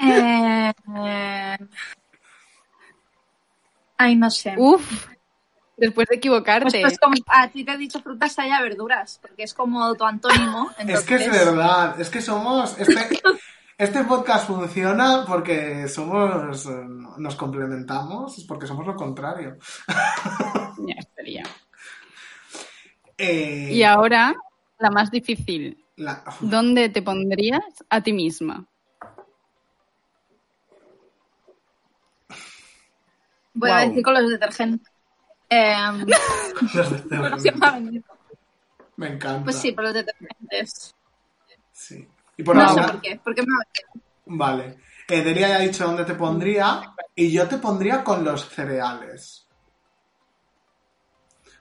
Eh, eh, Ay, no sé. Uf, después de equivocarte. pues como a ti te he dicho frutas, haya verduras, porque es como tu antónimo. Es que es verdad, es que somos... Este, este podcast funciona porque somos... nos complementamos, es porque somos lo contrario. Ya estaría. Eh, Y ahora, la más difícil. la- ¿Dónde te pondrías a ti misma? Voy a decir con los detergentes. Eh, Los detergentes. por lo que me encanta. pues sí, por los detergentes. Sí. Y por no sé por qué. ¿Por qué me? Vale. Eh, Delia ya ha dicho dónde te pondría y yo te pondría con los cereales.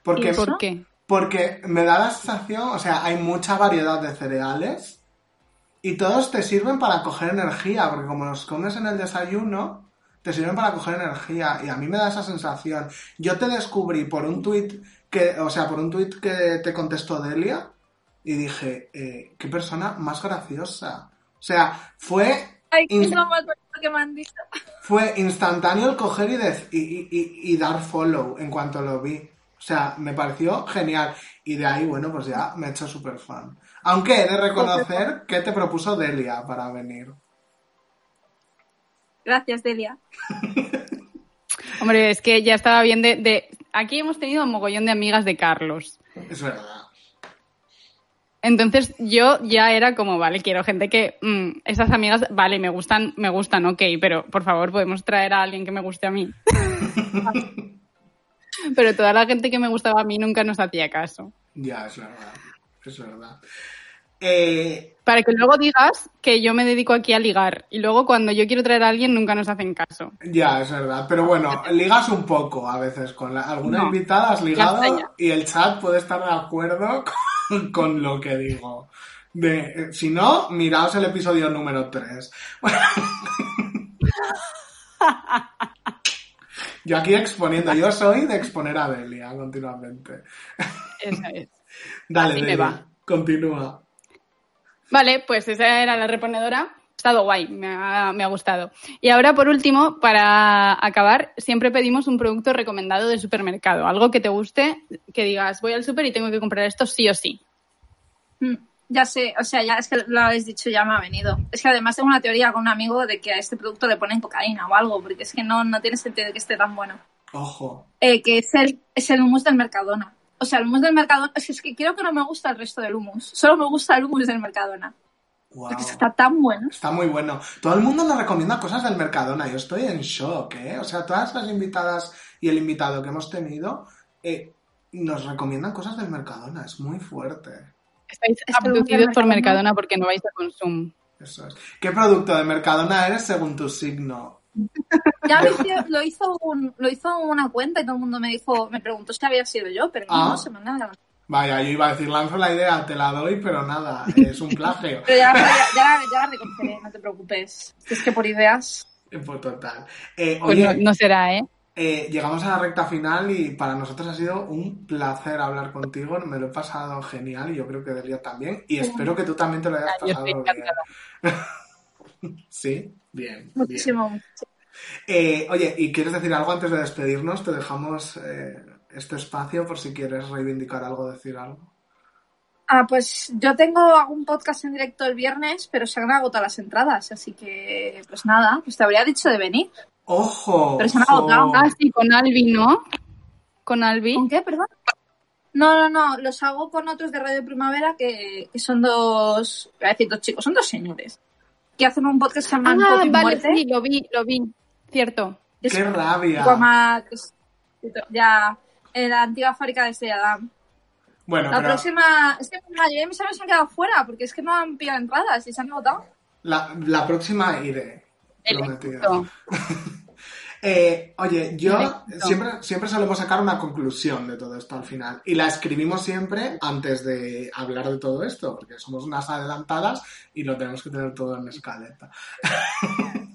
Porque, ¿Y por qué? porque me da la sensación, o sea, hay mucha variedad de cereales y todos te sirven para coger energía, porque como los comes en el desayuno, te sirven para coger energía y a mí me da esa sensación. Yo te descubrí por un tuit que, o sea, por un tuit que te contestó Delia y dije, eh, qué persona más graciosa. O sea, fue Ay, qué más que me han dicho. fue instantáneo el coger y- y dar follow en cuanto lo vi. O sea, me pareció genial. Y de ahí, bueno, pues ya me he hecho súper fan. Aunque he de reconocer que te propuso Delia para venir. Gracias, Delia. Hombre, es que ya estaba bien de, de... Aquí hemos tenido un mogollón de amigas de Carlos. Es verdad. Entonces yo ya era como, vale, quiero gente que mm, esas amigas, vale, me gustan, me gustan, ok, pero por favor podemos traer a alguien que me guste a mí. pero toda la gente que me gustaba a mí nunca nos hacía caso. Ya, es verdad. Es verdad. Eh, Para que luego digas que yo me dedico aquí a ligar y luego cuando yo quiero traer a alguien nunca nos hacen caso. ya, es verdad. Pero bueno, ligas un poco a veces con la- alguna No, invitada, has ligado y el chat puede estar de acuerdo con, con lo que digo. De, eh, si no, miraos el episodio número 3. yo aquí exponiendo, yo soy de exponer a Delia continuamente. Esa es. Dale, Delia, va. continúa. Vale, pues esa era la reponedora. Ha estado guay, me ha, me ha gustado. Y ahora, por último, para acabar, siempre pedimos un producto recomendado de supermercado. Algo que te guste, que digas, voy al super y tengo que comprar esto sí o sí. Mm, Ya sé, o sea, ya es que lo habéis dicho, ya me ha venido. Es que además tengo una teoría con un amigo de que a este producto le ponen cocaína o algo, porque es que no, no tiene sentido que esté tan bueno. Ojo. Eh, que es el, es el hummus del Mercadona. O sea, el hummus del Mercadona, es que, es que creo que no me gusta el resto del hummus. Solo me gusta el hummus del Mercadona. Wow. Porque está tan bueno. Está muy bueno. Todo el mundo nos recomienda cosas del Mercadona. Yo estoy en shock, ¿eh? O sea, todas las invitadas y el invitado que hemos tenido eh, nos recomiendan cosas del Mercadona. Es muy fuerte. Estáis abducidos por Mercadona- porque no vais a Consum. Eso es. ¿Qué producto de Mercadona eres según tu signo? Ya lo hizo, lo hizo, un- lo hizo una cuenta y todo el mundo me dijo, me preguntó si había sido yo, pero Ah. no, se me nada. Vaya, yo iba a decir, lanzo la idea, te la doy, pero nada, es un plagio. Pero ya, ya, ya, ya la reconoceré, no te preocupes. Es que por ideas. Pues total. Eh, Pues oye, no, no será, ¿eh? eh, llegamos a la recta final y para nosotros ha sido un placer hablar contigo. Me lo he pasado genial y yo creo que Delia también. Y espero que tú también te lo hayas Ah, pasado bien. sí, bien. bien. Muchísimo. Eh, oye, ¿y quieres decir algo antes de despedirnos? Te dejamos eh, este espacio por si quieres reivindicar algo, decir algo. Ah, pues yo tengo algún podcast en directo el viernes, pero se han agotado las entradas, así que pues nada, pues te habría dicho de venir. ¡Ojo! Pero se han agotado. Ah, sí, con Albi, ¿no? Con Albi. ¿Con qué, perdón? No, no, no, los hago con otros de Radio Primavera que, que son dos, voy a decir dos chicos, son dos señores, que hacen un podcast que se llama Ah, vale, Muerte. sí, lo vi, lo vi. Cierto. Es ¡Qué rabia! Guama- que es- ya, en la antigua fábrica de Estrella Damm. Bueno, La pero próxima, es que la mayoría de mis amigos se han quedado fuera porque es que no han pillado entradas y se han agotado. la, la próxima iré. El. Eh, oye, yo Perfecto. siempre, siempre solemos sacar una conclusión de todo esto al final. Y la escribimos siempre antes de hablar de todo esto, porque somos unas adelantadas y lo tenemos que tener todo en escaleta.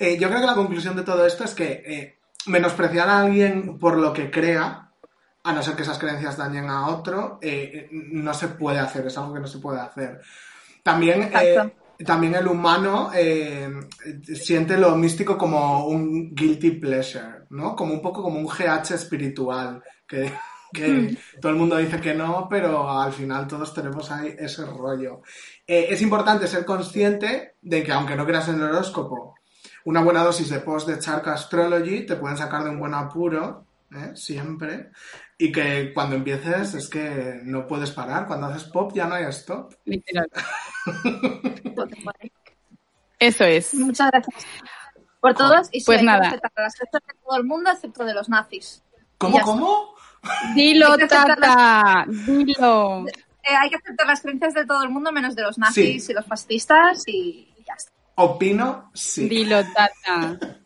Eh, yo creo que la conclusión de todo esto es que eh, menospreciar a alguien por lo que crea, a no ser que esas creencias dañen a otro, no se puede hacer, es algo que no se puede hacer. También, también el humano eh, siente lo místico como un guilty pleasure, ¿no? Como un poco como un GH espiritual, que, que todo el mundo dice que no, pero al final todos tenemos ahí ese rollo. Eh, es importante ser consciente de que aunque no creas en el horóscopo, una buena dosis de post de Chark Astrology te pueden sacar de un buen apuro, ¿eh? siempre, y que cuando empieces es que no puedes parar, cuando haces pop ya no hay stop. Literal. Eso es. Muchas gracias por todos y sí, Pues hay que nada. las fechas de todo el mundo excepto de los nazis. ¿Cómo, cómo? Dilo, que Tata. Dilo. Eh, hay que aceptar las creencias de todo el mundo menos de los nazis Sí. y los fascistas y ya está. Opino sí. Dilo, Tata.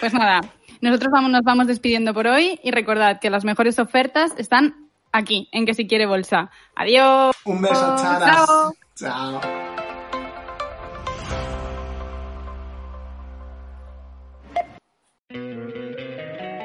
Pues nada, nosotros vamos, nos vamos despidiendo por hoy y recordad que las mejores ofertas están aquí, en Que Si Quiere Bolsa. Adiós. Un beso, charas. Chao. Chao.